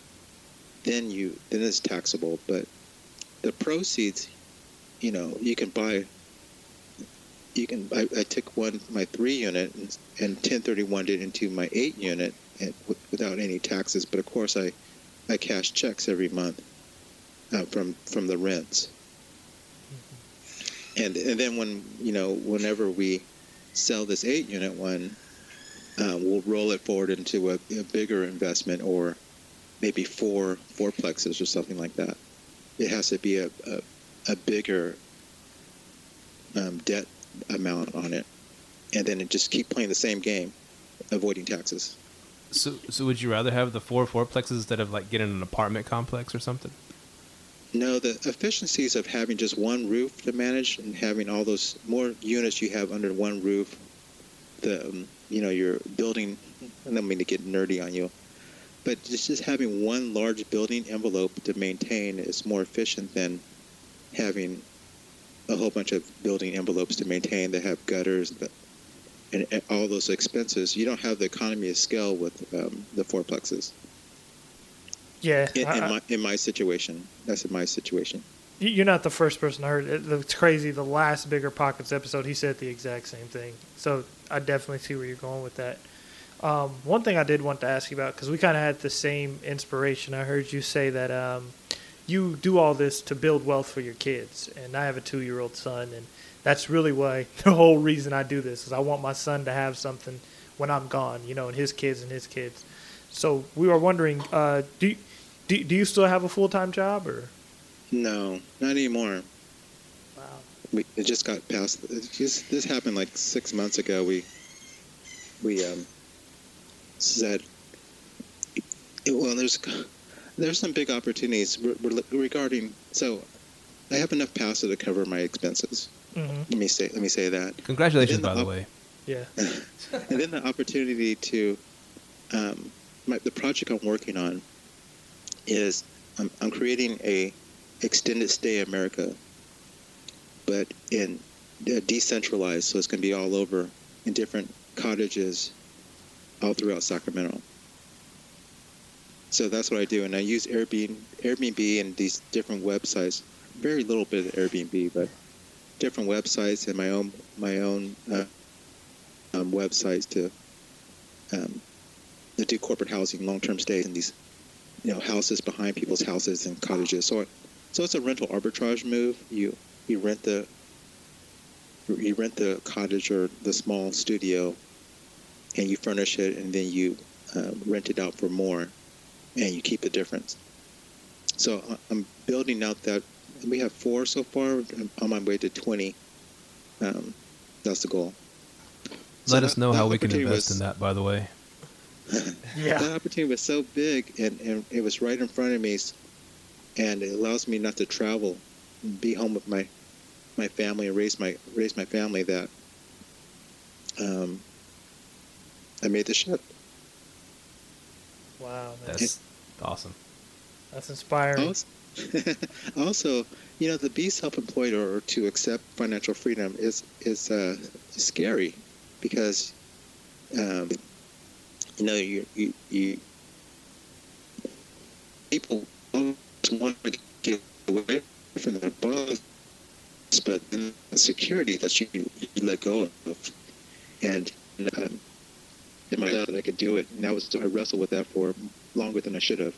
then you then it's taxable. But the proceeds, you know, you can buy. You can. I, I took one my three unit and, and 1031 it into my eight unit and, without any taxes. But of course, I I cash checks every month uh, from from the rents. And and then when you know whenever we sell this eight unit one, uh, we'll roll it forward into a, a bigger investment or maybe four fourplexes or something like that. It has to be a a, a bigger um, debt amount on it, and then it just keep playing the same game, avoiding taxes. So, so would you rather have the four fourplexes instead of like getting an apartment complex or something? No, the efficiencies of having just one roof to manage and having all those more units you have under one roof, the um, you know your building. I don't mean to get nerdy on you, but just just having one large building envelope to maintain is more efficient than having a whole bunch of building envelopes to maintain that have gutters that, and, and all those expenses. You don't have the economy of scale with um, the fourplexes. Yeah, In, in my in my situation, that's in my situation. You- You're not the first person I heard. It- It's crazy. The last Bigger Pockets episode, he said the exact same thing. So I definitely see where you're going with that. Um, one thing I did want to ask you about because we kind of had the same inspiration. I heard you say that um, you do all this to build wealth for your kids, and I have a two-year-old son, and that's really why the whole reason I do this is I want my son to have something when I'm gone, you know, and his kids and his kids. So we were wondering, uh, do, do do you still have a full-time job or? No, not anymore. Wow. We it just got past. It just, this happened like six months ago. We we um, said, well, there's there's some big opportunities re- re- regarding. So, I have enough pasta to cover my expenses. hmm Let me say let me say that. Congratulations, And then by the the way. Yeah. and then the opportunity to um, my, the project I'm working on is I'm, I'm creating a extended stay America, but in decentralized, so it's going to be all over in different cottages all throughout Sacramento. So that's what I do, and I use Airbnb, Airbnb and these different websites. Very little bit of Airbnb, but different websites and my own my own uh, um, websites to um, to do corporate housing, long-term stays in these, you know, houses behind people's houses and cottages. So, so it's a rental arbitrage move. You you rent the you rent the cottage or the small studio, and you furnish it, and then you uh, rent it out for more, and you keep the difference. So I'm building out that. We have four so far. I'm on my way to 20. Um, that's the goal. So Let us know that how we can invest was- in that. By the way, Yeah. that opportunity was so big and, and it was right in front of me and it allows me not to travel and be home with my my family and raise my raise my family that um, I made the shift. Wow. Man. that's awesome. That's inspiring. Also, also, you know, to be self-employed or to accept financial freedom is is uh, scary because um, you know you you, you people want to get away from their boss, but the security that you, you let go of, and um, in my I could do it, and that was I wrestled with that for longer than I should have.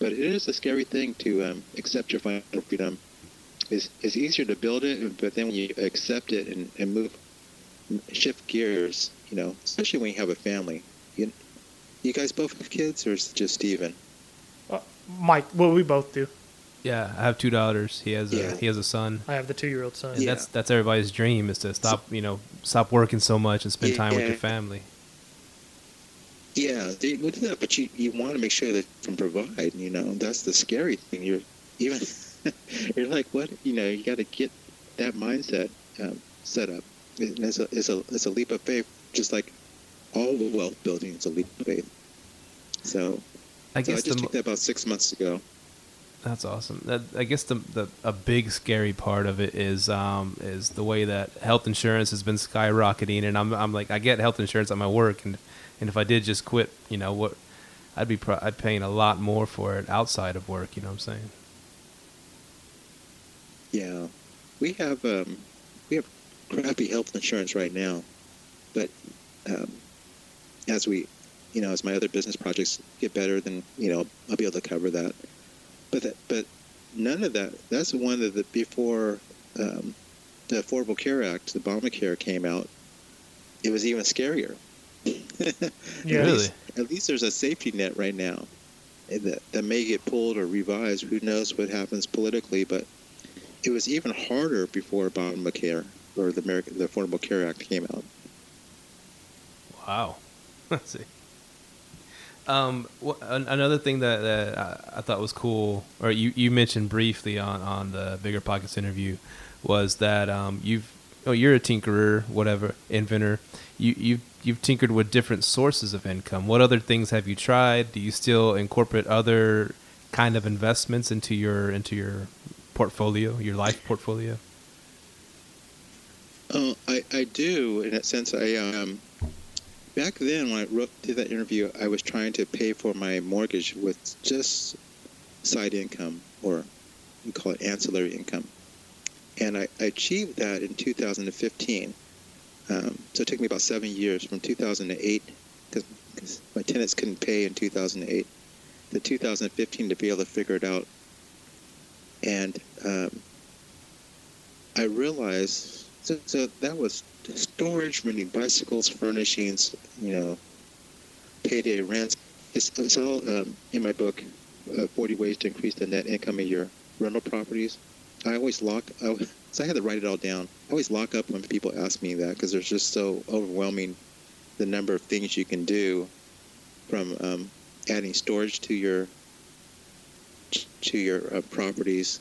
But it is a scary thing to um, accept your final freedom. It's, it's easier to build it, but then when you accept it and, and move, shift gears, you know, especially when you have a family. You, you guys both have kids, or is it just Steven? Uh, Myka, well, we both do. Yeah, I have two daughters. He has a he has a son. I have the two-year-old son. And Yeah. that's that's everybody's dream is to stop, you know, stop working so much and spend time with your family. Yeah, they would do that, but you, you want to make sure that you can provide. You know, that's the scary thing. You're even you're like, what? You know, you got to get that mindset um, set up. It's a it's a it's a leap of faith, just like all the wealth building is a leap of faith. So, I so I just the, took that about six months ago. That's awesome. That, I guess the, the a big scary part of it is um, is the way that health insurance has been skyrocketing, and I'm I'm like I get health insurance at my work, and and if I did just quit, you know what, I'd be pro- I'd paying a lot more for it outside of work. You know what I'm saying? Yeah, we have um, we have crappy health insurance right now, but um, as we, you know, as my other business projects get better, then you know I'll be able to cover that. But that, but none of that. That's the one that the, before um, the Affordable Care Act, the Obamacare came out. It was even scarier. Yeah. At Really? least, at least there's a safety net right now that, that may get pulled or revised. Who knows what happens politically? But it was even harder before Obamacare or the American the Affordable Care Act came out. Wow. Let's see. Um, wh- another thing that, that I, I thought was cool, or you, you mentioned briefly on, on the Bigger Pockets interview, was that um, you've oh you're a tinkerer, whatever inventor. You you you've tinkered with different sources of income. What other things have you tried? Do you still incorporate other kind of investments into your into your portfolio, your life portfolio? Oh, I, I do in that sense. I um, back then when I wrote did that interview, I was trying to pay for my mortgage with just side income, or we call it ancillary income, and I, I achieved that in 2015. Um, so it took me about seven years from 2008 because my tenants couldn't pay in 2008 to 2015 to be able to figure it out. And um, I realized so, so that was storage, meaning bicycles, furnishings, you know, payday rents. It's, it's all um, in my book, uh, 40 Ways to Increase the Net Income of Your Rental Properties. I always lock, I, so I had to write it all down. I always lock up when people ask me that because there's just so overwhelming the number of things you can do from um, adding storage to your to your uh, properties,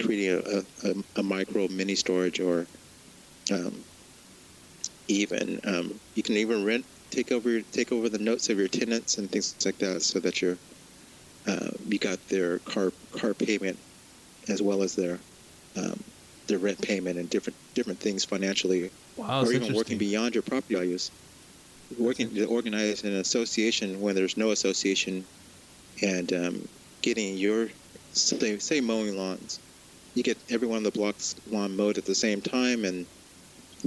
creating a, a, a micro mini storage, or um, even um, you can even rent take over take over the notes of your tenants and things like that, so that you're uh, you got their car car payment as well as their um, their rent payment and different different things financially, Wow, or even working beyond your property values. Working to organize an association when there's no association, and um, getting your say, say mowing lawns. You get everyone on the block's lawn mowed at the same time, and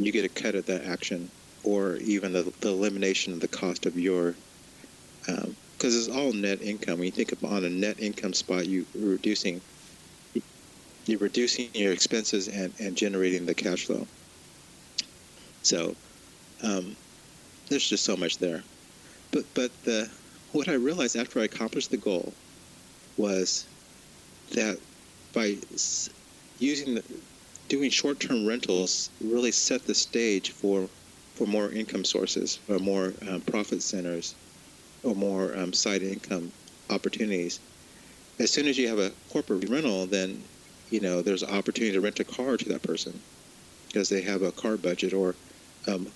you get a cut of that action, or even the, the elimination of the cost of your. Because it's all net income. When you think of on a net income spot, you you're reducing. You're reducing your expenses and, and generating the cash flow. So, um, there's just so much there. But but the what I realized after I accomplished the goal was that by using the, doing short-term rentals really set the stage for for more income sources, or more um, profit centers, or more um, side income opportunities. As soon as you have a corporate rental, then you know there's an opportunity to rent a car to that person because they have a car budget or um,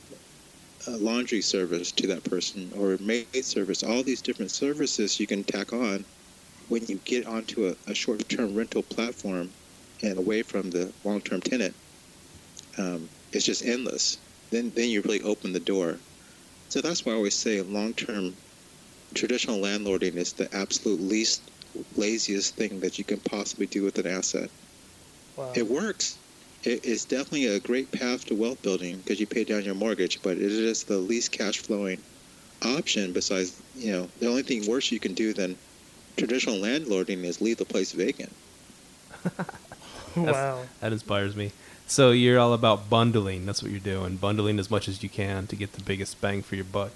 a laundry service to that person or maid service. All these different services you can tack on when you get onto a, a short-term rental platform and away from the long-term tenant. Um, it's just endless. Then, then you really open the door. So that's why I always say long-term traditional landlording is the absolute least laziest thing that you can possibly do with an asset. Wow. It works. It is definitely a great path to wealth building because you pay down your mortgage, but it is the least cash flowing option. Besides, you know, the only thing worse you can do than traditional landlording is leave the place vacant. wow. That inspires me. So you're all about bundling. That's what you're doing. Bundling as much as you can to get the biggest bang for your buck.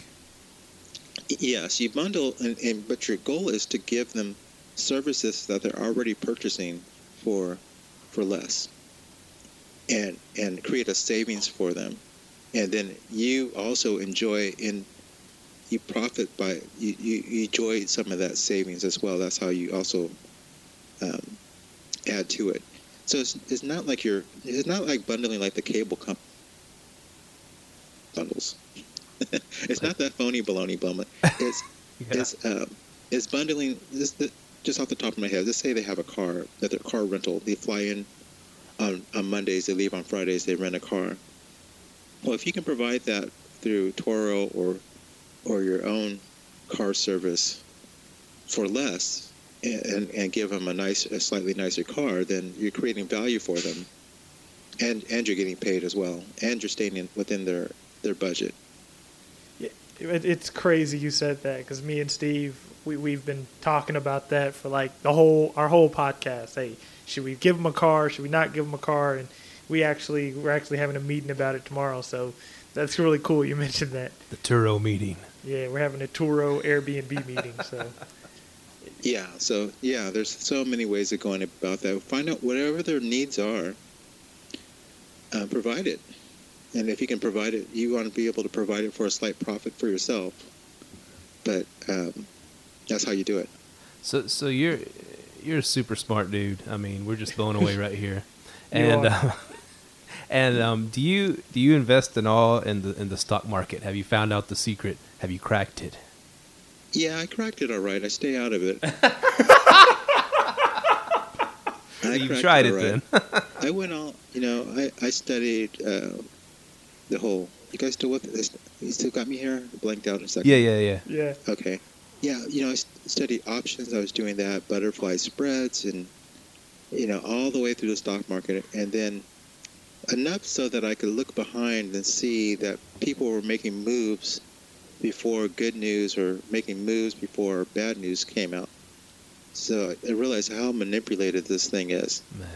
Yes, you bundle, and, and but your goal is to give them services that they're already purchasing for for less and and create a savings for them and then you also enjoy in you profit by you, you, you enjoy some of that savings as well that's how you also um, add to it so it's, it's not like you're it's not like bundling like the cable company bundles. It's not that phony baloney bummer it's Yeah. it's um, it's bundling this the, just off the top of my head let's say they have a car that their car rental they fly in on, on mondays they leave on fridays they rent a car. Well if you can provide that through Turo or or your own car service for less and, and, and give them a nice a slightly nicer car then you're creating value for them and and you're getting paid as well and you're staying in, within their their budget It, it's crazy you said that because me and Steve, we, we've been talking about that for like the whole our whole podcast. Hey, should we give them a car? Should we not give them a car? And we actually we're actually having a meeting about it tomorrow. So that's really cool. You mentioned that. The Turo meeting. Yeah, we're having a Turo Airbnb meeting. So Yeah, so yeah, there's so many ways of going about that. Find out whatever their needs are, uh, provide it. And if you can provide it, you want to be able to provide it for a slight profit for yourself. But um, that's how you do it. So so you're you're a super smart dude. I mean, we're just blown away right here. And uh, and um, do you do you invest in all in the in the stock market? Have you found out the secret? Have you cracked it? Yeah, I cracked it all right. I stay out of it. I you tried it all right. then. I went all, you know, I, I studied uh, the whole. You guys still with this? You still got me here? Blanked out in a second. yeah, yeah, yeah. yeah, Okay. Yeah, you know, I studied options. I was doing that, butterfly spreads, and you know, all the way through the stock market, and then enough so that I could look behind and see that people were making moves before good news or making moves before bad news came out. So I realized how manipulated this thing is. Man.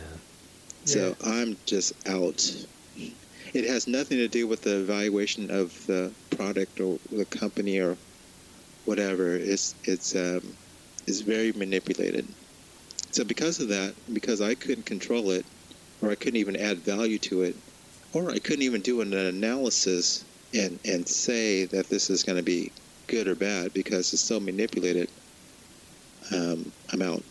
So I'm just out. It has nothing to do with the evaluation of the product or the company or whatever. It's it's um, it's very manipulated. So because of that, because I couldn't control it, or I couldn't even add value to it, or I couldn't even do an analysis and and say that this is going to be good or bad because it's so manipulated. Um, I'm out.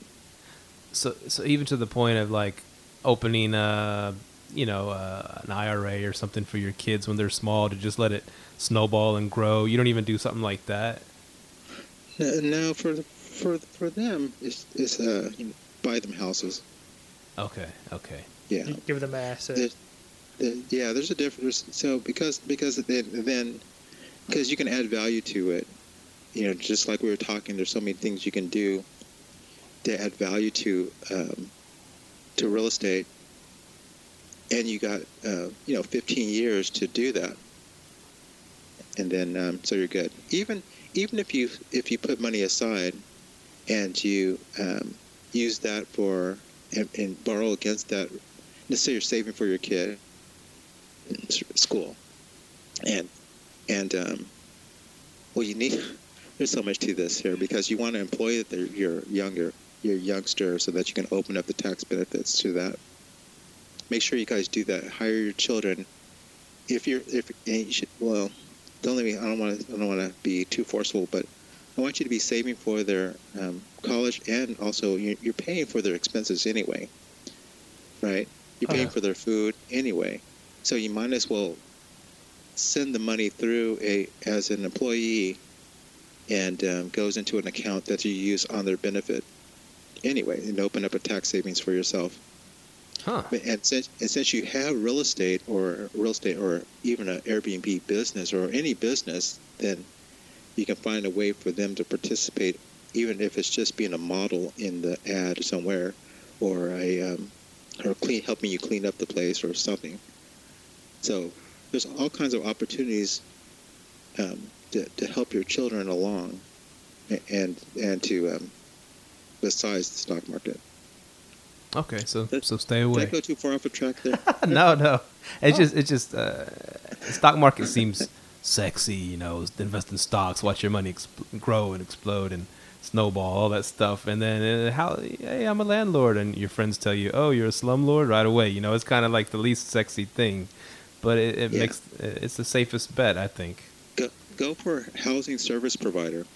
So so even to the point of like opening a you know uh, an IRA or something for your kids when they're small to just let it snowball and grow. You don't even do something like that. No, no, for for for them, it's, it's uh, you know, buy them houses. Okay, okay. Yeah, give them assets. Yeah. There's a difference. So because because then because you can add value to it, you know, just like we were talking. There's so many things you can do to add value to um, to real estate, and you got uh, you know 15 years to do that, and then um, so you're good. Even even if you if you put money aside and you um, use that for and, and borrow against that, let's say you're saving for your kid school, and and um, well, you need. There's so much to this here because you want to employ their, your younger your youngster so that you can open up the tax benefits to that. Make sure you guys do that. Hire your children. If you're if and you should, well, don't let me. I don't want to. I don't want to be too forceful, but I want you to be saving for their um, college and also you're, you're paying for their expenses anyway, right? You're paying Uh-huh. for their food anyway, so you might as well send the money through a as an employee and um, goes into an account that you use on their benefit anyway, and open up a tax savings for yourself. Huh. And since, and since you have real estate or real estate or even an Airbnb business or any business, then you can find a way for them to participate, even if it's just being a model in the ad somewhere, or a um, or clean helping you clean up the place or something. So there's all kinds of opportunities um, to, to help your children along, and and to um, besides the stock market. Okay, so That- so stay Did I away. go too far off a track there? no, no. It's just it's just uh, the stock market seems sexy, you know. Invest in stocks, watch your money exp- grow and explode, and snowball, all that stuff, and then uh, how? Hey, I'm a landlord, and your friends tell you, oh, you're a slumlord right away. You know, it's kind of like the least sexy thing, but it, it Yeah. makes it's the safest bet, I think. Go go for housing service provider.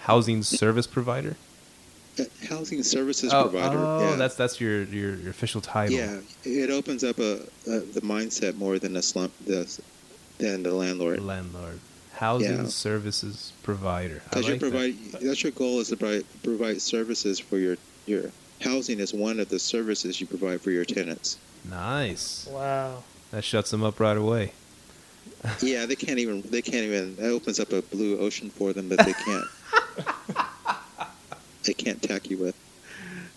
Housing service provider. Uh, housing services oh, provider. oh, yeah. that's that's your, your your official title. yeah. It opens up a, a the mindset more than a slump the, than the landlord. landlord. Housing Yeah. services provider. Because like you that. provide that's your goal is to provide, provide services for your your housing is one of the services you provide for your tenants. Nice. Wow. That shuts them up right away. yeah, they can't even they can't even that opens up a blue ocean for them that they can't they can't tack you with.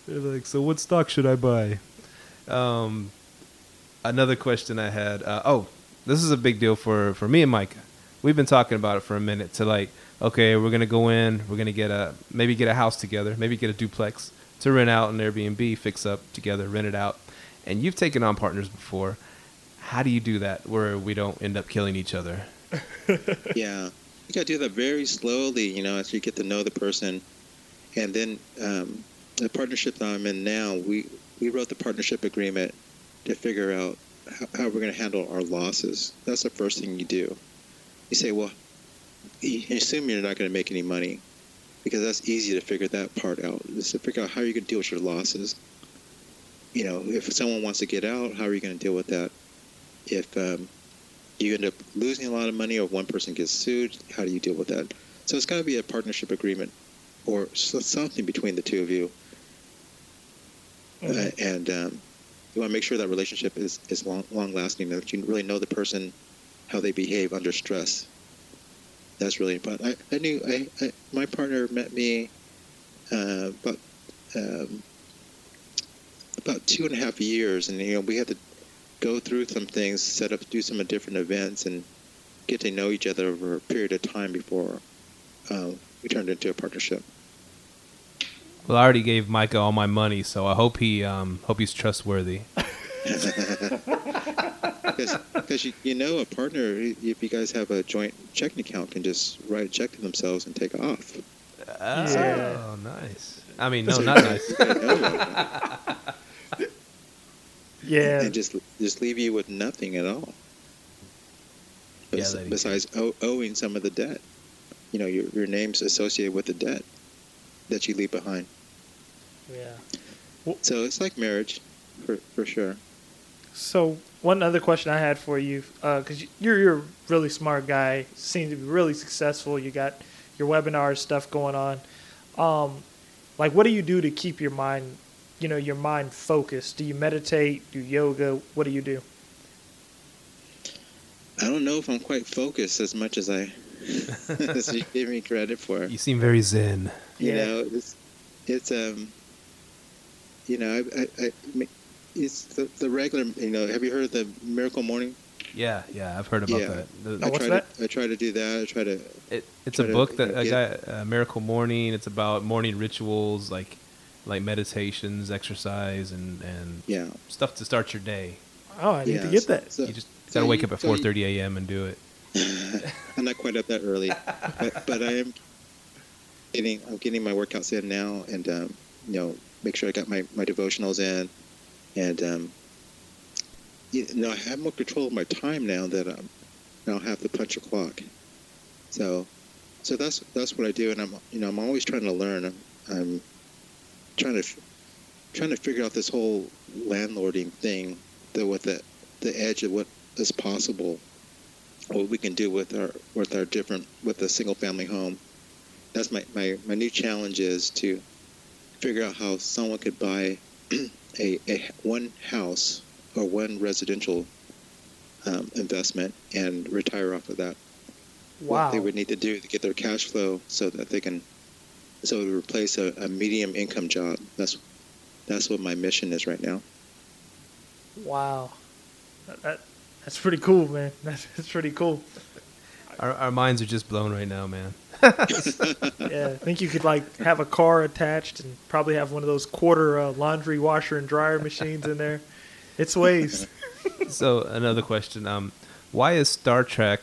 They're like, so what stock should I buy? Um, another question I had. Uh, oh, this is a big deal for for me and Myka. We've been talking about it for a minute. To like, okay, we're gonna go in. We're gonna get a maybe get a house together. Maybe get a duplex to rent out an Airbnb, fix up together, rent it out. And you've taken on partners before. How do you do that where we don't end up killing each other? Yeah, you got to do that very slowly, you know, as you get to know the person, and then um, the partnership that I'm in now, we we wrote the partnership agreement to figure out how, how we're going to handle our losses. That's the first thing you do. You say, well, you assume you're not going to make any money, because that's easy to figure that part out. Is to figure out how you're going to deal with your losses. You know, if someone wants to get out, how are you going to deal with that? If um, you end up losing a lot of money or one person gets sued how do you deal with that? So it's got to be a partnership agreement or something between the two of you. Uh, and um, you want to make sure that relationship is, is long, long lasting that you really know the person how they behave under stress. That's really important i, I knew I, I, my partner met me uh, about um, about two and a half years and you know we had to go through some things, set up, do some different events, and get to know each other over a period of time before uh, we turned into a partnership. Well, I already gave Myka all my money, so I hope he um, hope he's trustworthy. Because you, you know, a partner, if you guys have a joint checking account, can just write a check to themselves and take off. Oh, Yeah. nice. I mean, no, So not nice. gotta know that. Yeah. and just just leave you with nothing at all. Bes- that he besides ow- owing some of the debt, you know, your your name's associated with the debt that you leave behind. Yeah. So it's like marriage, for for sure. So one other question I had for you, because you're you're a really smart guy, seem to be really successful. You got your webinar stuff going on. Um, like, what do you do to keep your mind, you know, your mind focused? Do you meditate? Do yoga? What do you do? I don't know if I'm quite focused as much as I as you give me credit for. You seem very zen. You Yeah. know, it's it's um, you know, I, I, I it's the, the regular. You know, have you heard of the Miracle Morning? Yeah, yeah, I've heard about Yeah. that. The- Oh, I what's try that? to I try to do that. I try to it, it's a try to, book you that know, a get- guy, uh, Miracle Morning. It's about morning rituals, like like meditations, exercise, and and yeah. stuff to start your day. Oh, I need yeah, to get so- that. so- You just so gotta wake you- up at so you- 4:30 a.m. and do it. I'm not quite up that early, but, but I am getting I'm getting my workouts in now, and um, you know, make sure I got my, my devotionals in, and um, you know, I have more control of my time now that um, I don't have to punch a clock. So, so that's that's what I do, and I'm you know I'm always trying to learn. I'm, I'm trying to trying to figure out this whole landlording thing, the what the the edge of what is possible what we can do with our with our different with a single family home. That's my, my, my new challenge is to figure out how someone could buy a, a one house or one residential um, investment and retire off of that. Wow. What they would need to do to get their cash flow so that they can so to replace a, a medium income job. That's that's what my mission is right now. Wow. That, that that's pretty cool, man. That's, that's pretty cool. Our, our minds are just blown right now, man. Yeah, I think you could like have a car attached and probably have one of those quarter uh, laundry washer and dryer machines in there. It's ways. so another question: um, Why is Star Trek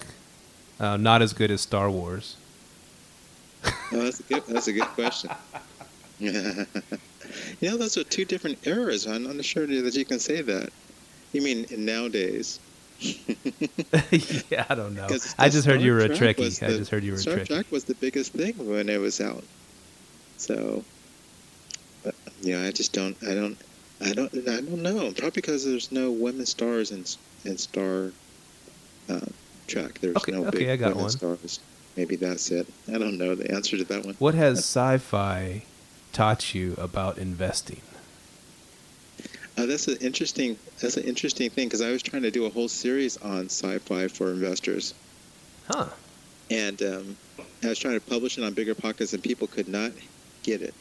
uh, not as good as Star Wars? Oh, that's a good. That's a good question. you know, those are two different eras. I'm not sure that you can say that. You mean nowadays? yeah, I don't know. I the just heard you were Star a Trekkie. was I just heard you were a Star Trekkie. Trek was the biggest thing when it was out. So, but, you know, I just don't. I don't. I don't. I don't know. Probably because there's no women stars in in Star uh, Trek. There's Okay, no okay, big I got women one. stars. Maybe that's it. I don't know the answer to that one. What has sci-fi taught you about investing? Uh, that's an interesting. That's an interesting thing because I was trying to do a whole series on sci-fi for investors, Huh? and um, I was trying to publish it on Bigger Pockets, and people could not get it.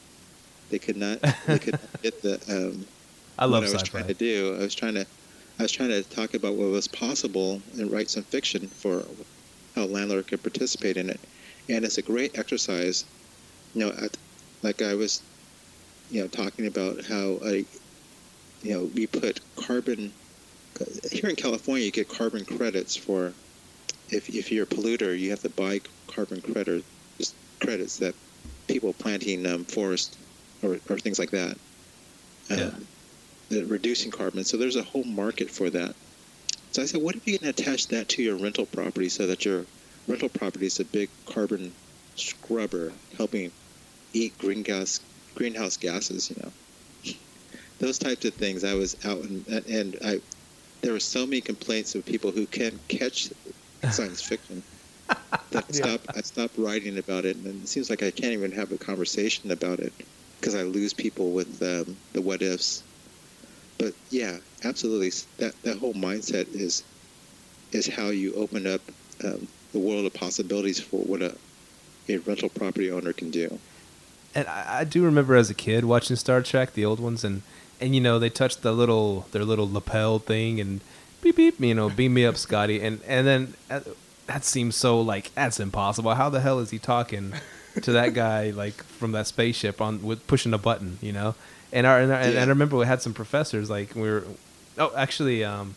They could not. They could not get the. Um, I love what I was sci-fi. trying to do. I was trying to. I was trying to talk about what was possible and write some fiction for a landlord could participate in it, and it's a great exercise. You know, at, like I was, you know, talking about how I, you know, we put carbon. Here in California, you get carbon credits for. If if you're a polluter, you have to buy carbon credit credits that people planting um, forest or, or things like that. Um, Yeah. the reducing carbon. So there's a whole market for that. So I said, what if you can attach that to your rental property so that your rental property is a big carbon scrubber helping eat green gas, greenhouse gases, you know? Those types of things. I was out and, and I, there were so many complaints of people who can't catch science fiction that I Yeah. stopped, I stopped writing about it. And it seems like I can't even have a conversation about it because I lose people with um, the what ifs but yeah, absolutely. That that whole mindset is is how you open up um, the world of possibilities for what a a rental property owner can do. And I, I do remember as a kid watching Star Trek, the old ones, and and you know they touched the little their little lapel thing and beep beep, you know, beam me up, Scotty, and and then uh, that seems so like that's impossible. How the hell is he talking to that guy like from that spaceship on with pushing a button, you know? And our and, our, and I remember we had some professors like we were, oh actually, um,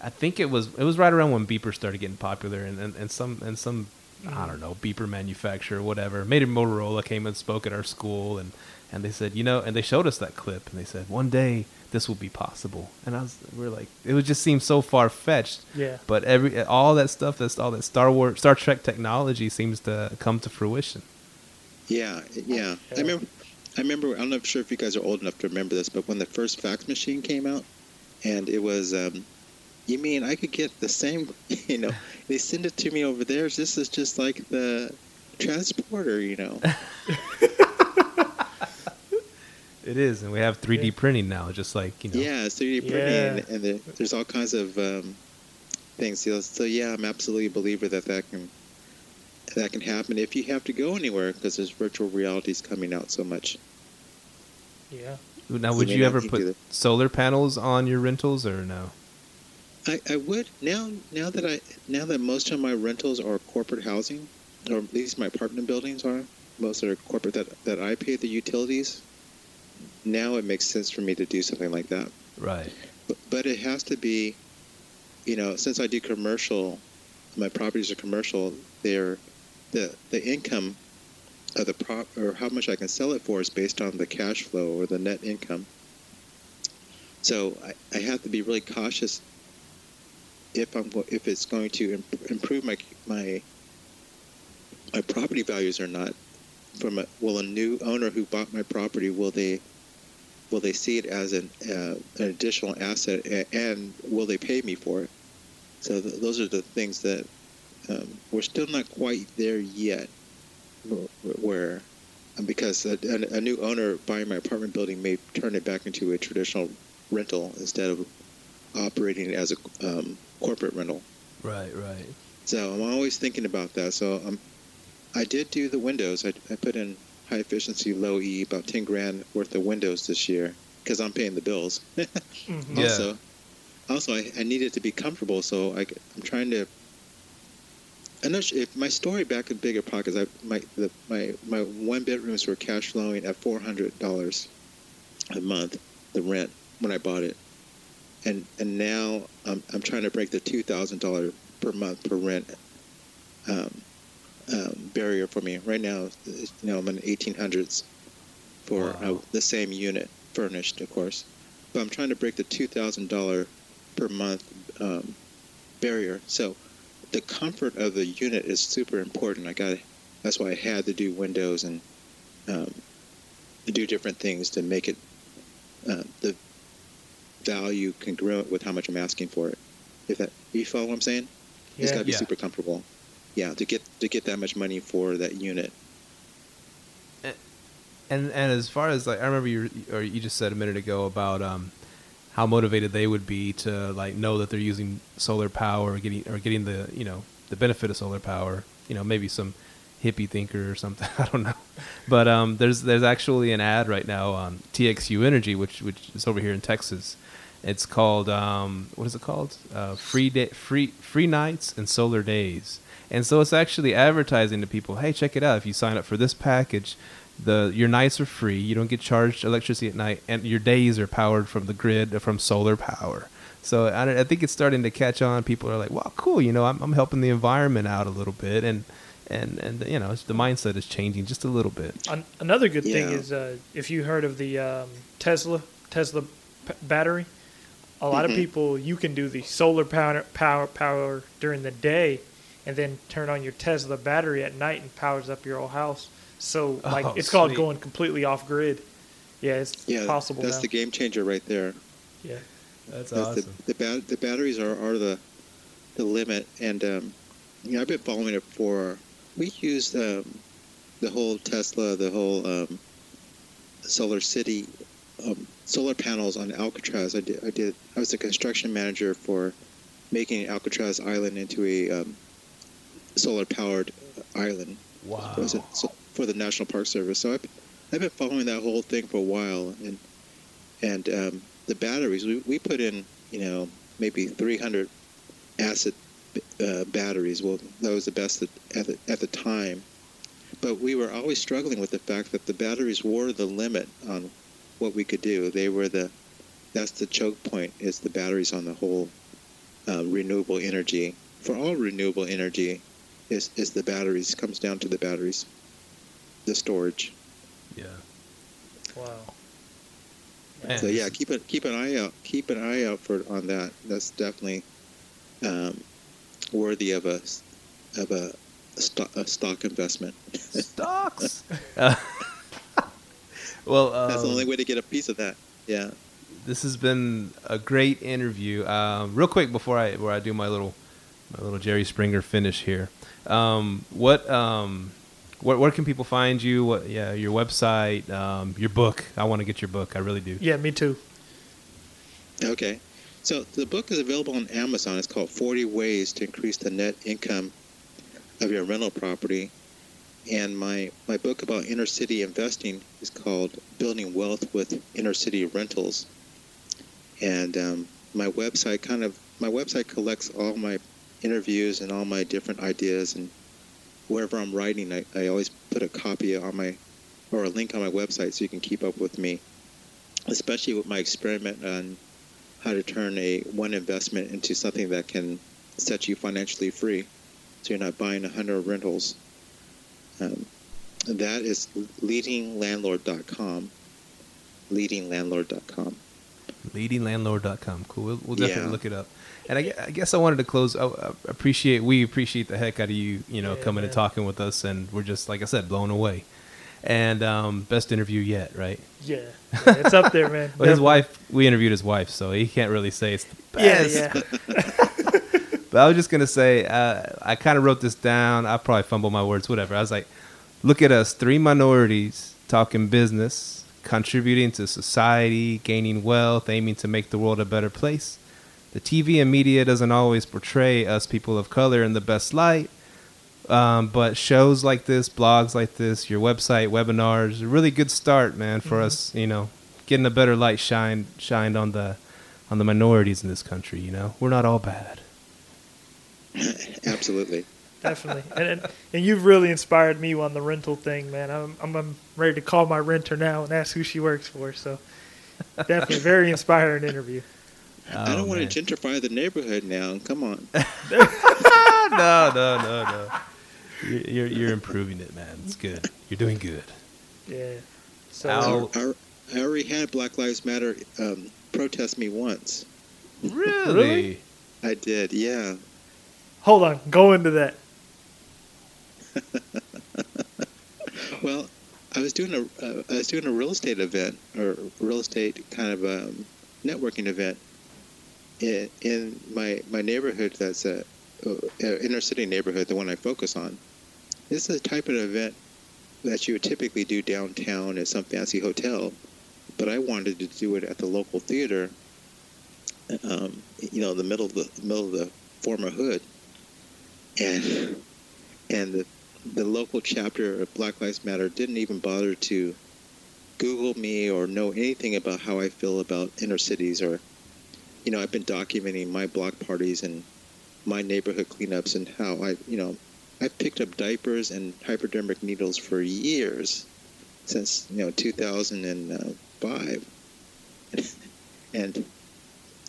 I think it was it was right around when beepers started getting popular, and and, and some and some I don't know beeper manufacturer, whatever. made Maybe Motorola came and spoke at our school, and and they said, you know, and they showed us that clip, and they said one day this will be possible, and I was we are like, it would just seem so far fetched, Yeah. but every all that stuff, that's all that Star Wars, Star Trek technology seems to come to fruition. Yeah, yeah. I remember. I remember. I'm not sure if you guys are old enough to remember this, but when the first fax machine came out, and it was, um, you mean I could get the same? You know, they send it to me over there. This is just like the transporter. You know. It is, and we have 3D Yeah. printing now, just like you know. Yeah, 3D printing, Yeah. and, and there, there's all kinds of um, things. So, so yeah, I'm absolutely a believer that that can that can happen if you have to go anywhere because there's virtual realities coming out so much. Yeah. Now, would may you ever put solar panels on your rentals or no? I, I would now now that I now that most of my rentals are corporate housing, or at least my apartment buildings are most are corporate that that I pay the utilities. Now it makes sense for me to do something like that. Right. but, but it has to be you know since i do commercial my properties are commercial they're the the income of the prop or how much i can sell it for is based on the cash flow or the net income so i, I have to be really cautious if i'm if it's going to imp- improve my my my property values or not from a will a new owner who bought my property will they will they see it as an, uh, an additional asset and will they pay me for it? So th- those are the things that um, we're still not quite there yet. Where, um, because a, a, a new owner buying my apartment building may turn it back into a traditional rental instead of operating it as a um, corporate rental. Right. Right. So I'm always thinking about that. So um, I did do the windows. I, I put in high efficiency, low E, about 10 grand worth of windows this year because I'm paying the bills. Mhm. Yeah. Also, also I, I needed to be comfortable, so I, am trying to. I'm not sure if my story back in Bigger Pockets, I, my the, my my one bedrooms were cash flowing at four hundred dollars a month, the rent when I bought it, and and now I'm I'm trying to break the two thousand dollar per month per rent um, um, barrier for me. Right now, you know, I'm in 1800s for uh, Wow. the same unit, furnished, of course. But I'm trying to break the $2,000 per month um, barrier. So the comfort of the unit is super important. I got that's why I had to do windows and um, do different things to make it uh, the value congruent with how much I'm asking for it. If that you follow what I'm saying? It's Yeah. got to be Yeah. super comfortable. Yeah, to get to get that much money for that unit. And and as far as like I remember you or you just said a minute ago about um how motivated they would be to like know that they're using solar power or getting or getting the you know the benefit of solar power. You know maybe some hippie thinker or something. I don't know. But um there's there's actually an ad right now on TXU Energy which which is over here in Texas. It's called um what is it called? Uh, free day free free nights and solar days. And so it's actually advertising to people, hey, check it out. If you sign up for this package, the your nights are free. You don't get charged electricity at night, and your days are powered from the grid from solar power. So I, I think it's starting to catch on. People are like, "Wow, cool! You know, I'm, I'm helping the environment out a little bit," and and and you know, the mindset is changing just a little bit. An- another good thing is uh, if you heard of the um, Tesla Tesla p- battery, a lot Mhm. of people you can do the solar power power power during the day, and then turn on your Tesla battery at night and powers up your whole house. So like Oh, it's called sweet. going completely off grid. Yeah, it's Yeah, possible that's now. the game changer right there. yeah, That's That's the the, bat- the batteries are, are the the limit, and um, you know I've been following it for. We used um, the whole Tesla, the whole um, Solar City, um, solar panels on Alcatraz. I did. I did. I was the construction manager for making Alcatraz Island into a um, solar powered island. wow. Was it so, for the National Park Service? So I've, I've been following that whole thing for a while, and and um, the batteries we, we put in, you know, maybe 300 acid uh, batteries. Well, that was the best at, at the, at the time, but we were always struggling with the fact that the batteries were the limit on what we could do. They were the that's the choke point is the batteries on the whole uh, renewable energy. For all renewable energy, is is the batteries comes down to the batteries, the storage. Yeah. wow. Man, so yeah, keep it keep an eye out keep an eye out for on that. That's definitely um, worthy of a of a, stock, a stock investment. stocks. Uh, well, um, That's the only way to get a piece of that. Yeah. this has been a great interview. Um, real quick before I where I do my little my little Jerry Springer finish here. Um, what um, where, where can people find you? What, yeah, your website, um, your book. I want to get your book. I really do. Yeah, me too. Okay. So the book is available on Amazon. It's called 40 Ways to Increase the Net Income of Your Rental Property. And my, my book about inner city investing is called Building Wealth with Inner City Rentals. And um, my website kind of my website collects all my interviews and all my different ideas and wherever I'm writing, I, I always put a copy on my or a link on my website so you can keep up with me, especially with my experiment on how to turn a one investment into something that can set you financially free, so you're not buying a hundred rentals. Um, that is leadinglandlord.com. Leadinglandlord.com. leadinglandlord.com. Cool. We'll, we'll definitely Yeah. look it up. And I, I guess I wanted to close. I, I appreciate we appreciate the heck out of you. You know, Yeah, coming and talking with us, and we're just like I said, blown away. And um, best interview yet, right? Yeah, yeah, it's up there, man. Well, his wife, we interviewed his wife, so he can't really say it's the Yeah, best. yeah. But I was just gonna say, uh, I kind of wrote this down. I probably fumbled my words, whatever. I was like, look at us, three minorities talking business, contributing to society, gaining wealth, aiming to make the world a better place. The TV and media doesn't always portray us people of color in the best light. Um, but shows like this, blogs like this, your website, webinars, a really good start, man, for Mhm. us. You know, getting a better light shined shined on the on the minorities in this country. You know, we're not all bad. Absolutely. Definitely, and, and and you've really inspired me on the rental thing, man. I'm, I'm I'm ready to call my renter now and ask who she works for. So definitely, very inspiring interview. I Oh, don't want to gentrify the neighborhood now. Come on. no, no, no, no. You're, you're you're improving it, man. It's good. You're doing good. Yeah. So I, I, I already had Black Lives Matter um, protest me once. Really? Really? I did, yeah. hold on, go into that. Well, I was doing a uh, I was doing a real estate event or real estate kind of um, networking event in, in my my neighborhood. That's a, a inner city neighborhood, the one I focus on. This is the type of event that you would typically do downtown at some fancy hotel, but I wanted to do it at the local theater. Um, you know, the middle of the middle of the former hood, and and the the local chapter of Black Lives Matter didn't even bother to Google me or know anything about how I feel about inner cities or, you know, I've been documenting my block parties and my neighborhood cleanups and how I, you know, I've picked up diapers and hypodermic needles for years, since you know 2005, and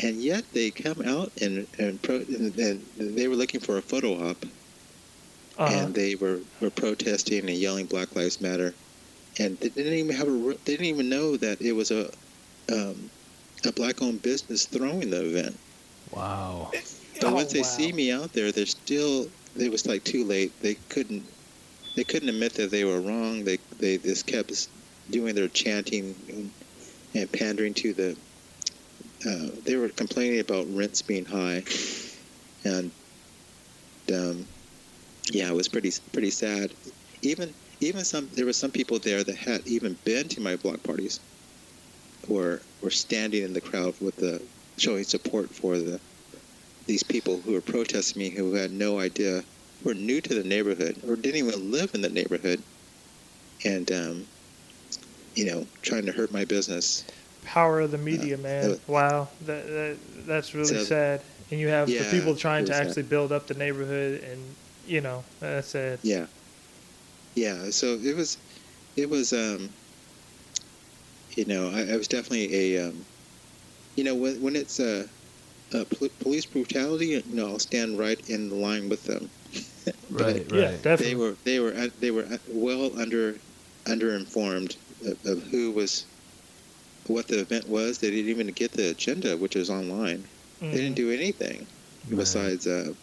and yet they come out and and, pro, and, and they were looking for a photo op. Uh-huh. and they were, were protesting and yelling Black Lives Matter, and they didn't even have a they didn't even know that it was a um, a black-owned business throwing the event. Wow. But Oh, once they wow. see me out there, they're still it was like too late. They couldn't they couldn't admit that they were wrong. They they just kept doing their chanting and, and pandering to the. Uh, they were complaining about rents being high, and um, yeah, it was pretty pretty sad. Even even some there were some people there that had even been to my block parties, were were standing in the crowd with the showing support for the these people who were protesting me who had no idea were new to the neighborhood or didn't even live in the neighborhood and um, you know trying to hurt my business Power of the media, Uh, man. uh, wow, that, that that's really So- sad. And you have the people trying to sad. actually build up the neighborhood, and you know that's sad. yeah yeah so it was it was um you know i, I was definitely a um, you know when, when it's a, uh, pol- police brutality you know i'll stand right in the line with them But- Right. Yeah, definitely. they were they were uh, they were uh, well under underinformed of, of who was what the event was. They didn't even get the agenda, which was online. They didn't Mhm. do anything Man. besides uh,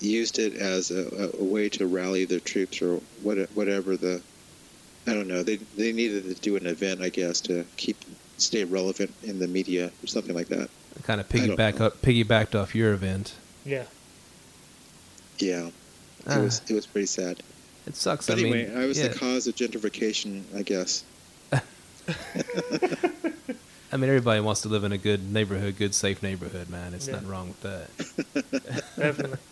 used it as a, a, a way to rally their troops or what, whatever the I don't know. They they needed to do an event, I guess, to keep stay relevant in the media or something like that. Kind of piggyback up, piggybacked off your event. Yeah. Yeah, it Ah. was it was pretty sad. It sucks. But I anyway, mean, I was yeah. the cause of gentrification, I guess. I mean, everybody wants to live in a good neighborhood, good, safe neighborhood, man. It's Yeah. nothing wrong with that. Definitely.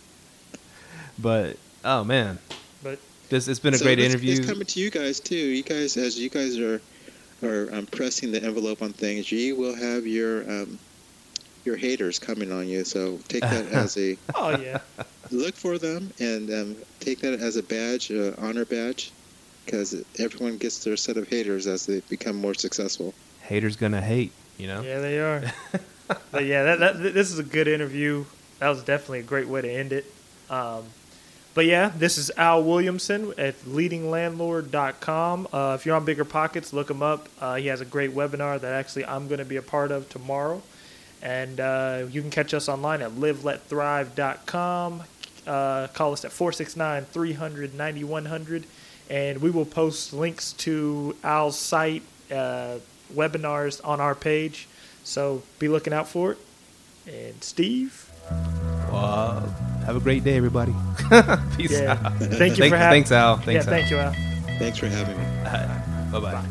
But oh man, But this it's been a So great it's- interview. It's coming to you guys too. You guys, as you guys are are um, pressing the envelope on things, you will have your um, your haters coming on you. So take that as a oh yeah, look for them and um, take that as a badge, uh, honor badge, because everyone gets their set of haters as they become more successful. Haters gonna hate, you know. yeah they are. but yeah, that, that this is a good interview. That was definitely a great way to end it. Um, but yeah, this is Al Williamson at leadinglandlord.com. Uh, if you're on Bigger Pockets, look him up. Uh, he has a great webinar that actually I'm going to be a part of tomorrow. And uh, you can catch us online at liveletthrive.com. Uh, call us at 469 300 9100. And we will post links to Al's site, uh, webinars on our page. So be looking out for it. And Steve, Well, have a great day, everybody. Peace yeah, out. thank you Thank- for having thanks, Al. Thanks, yeah, thank you, Al. Thanks for having me. Bye bye.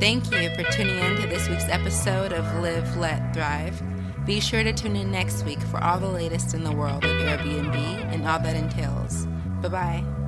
Thank you for tuning in to this week's episode of Live, Let, Thrive. Be sure to tune in next week for all the latest in the world of Airbnb and all that entails. Bye bye.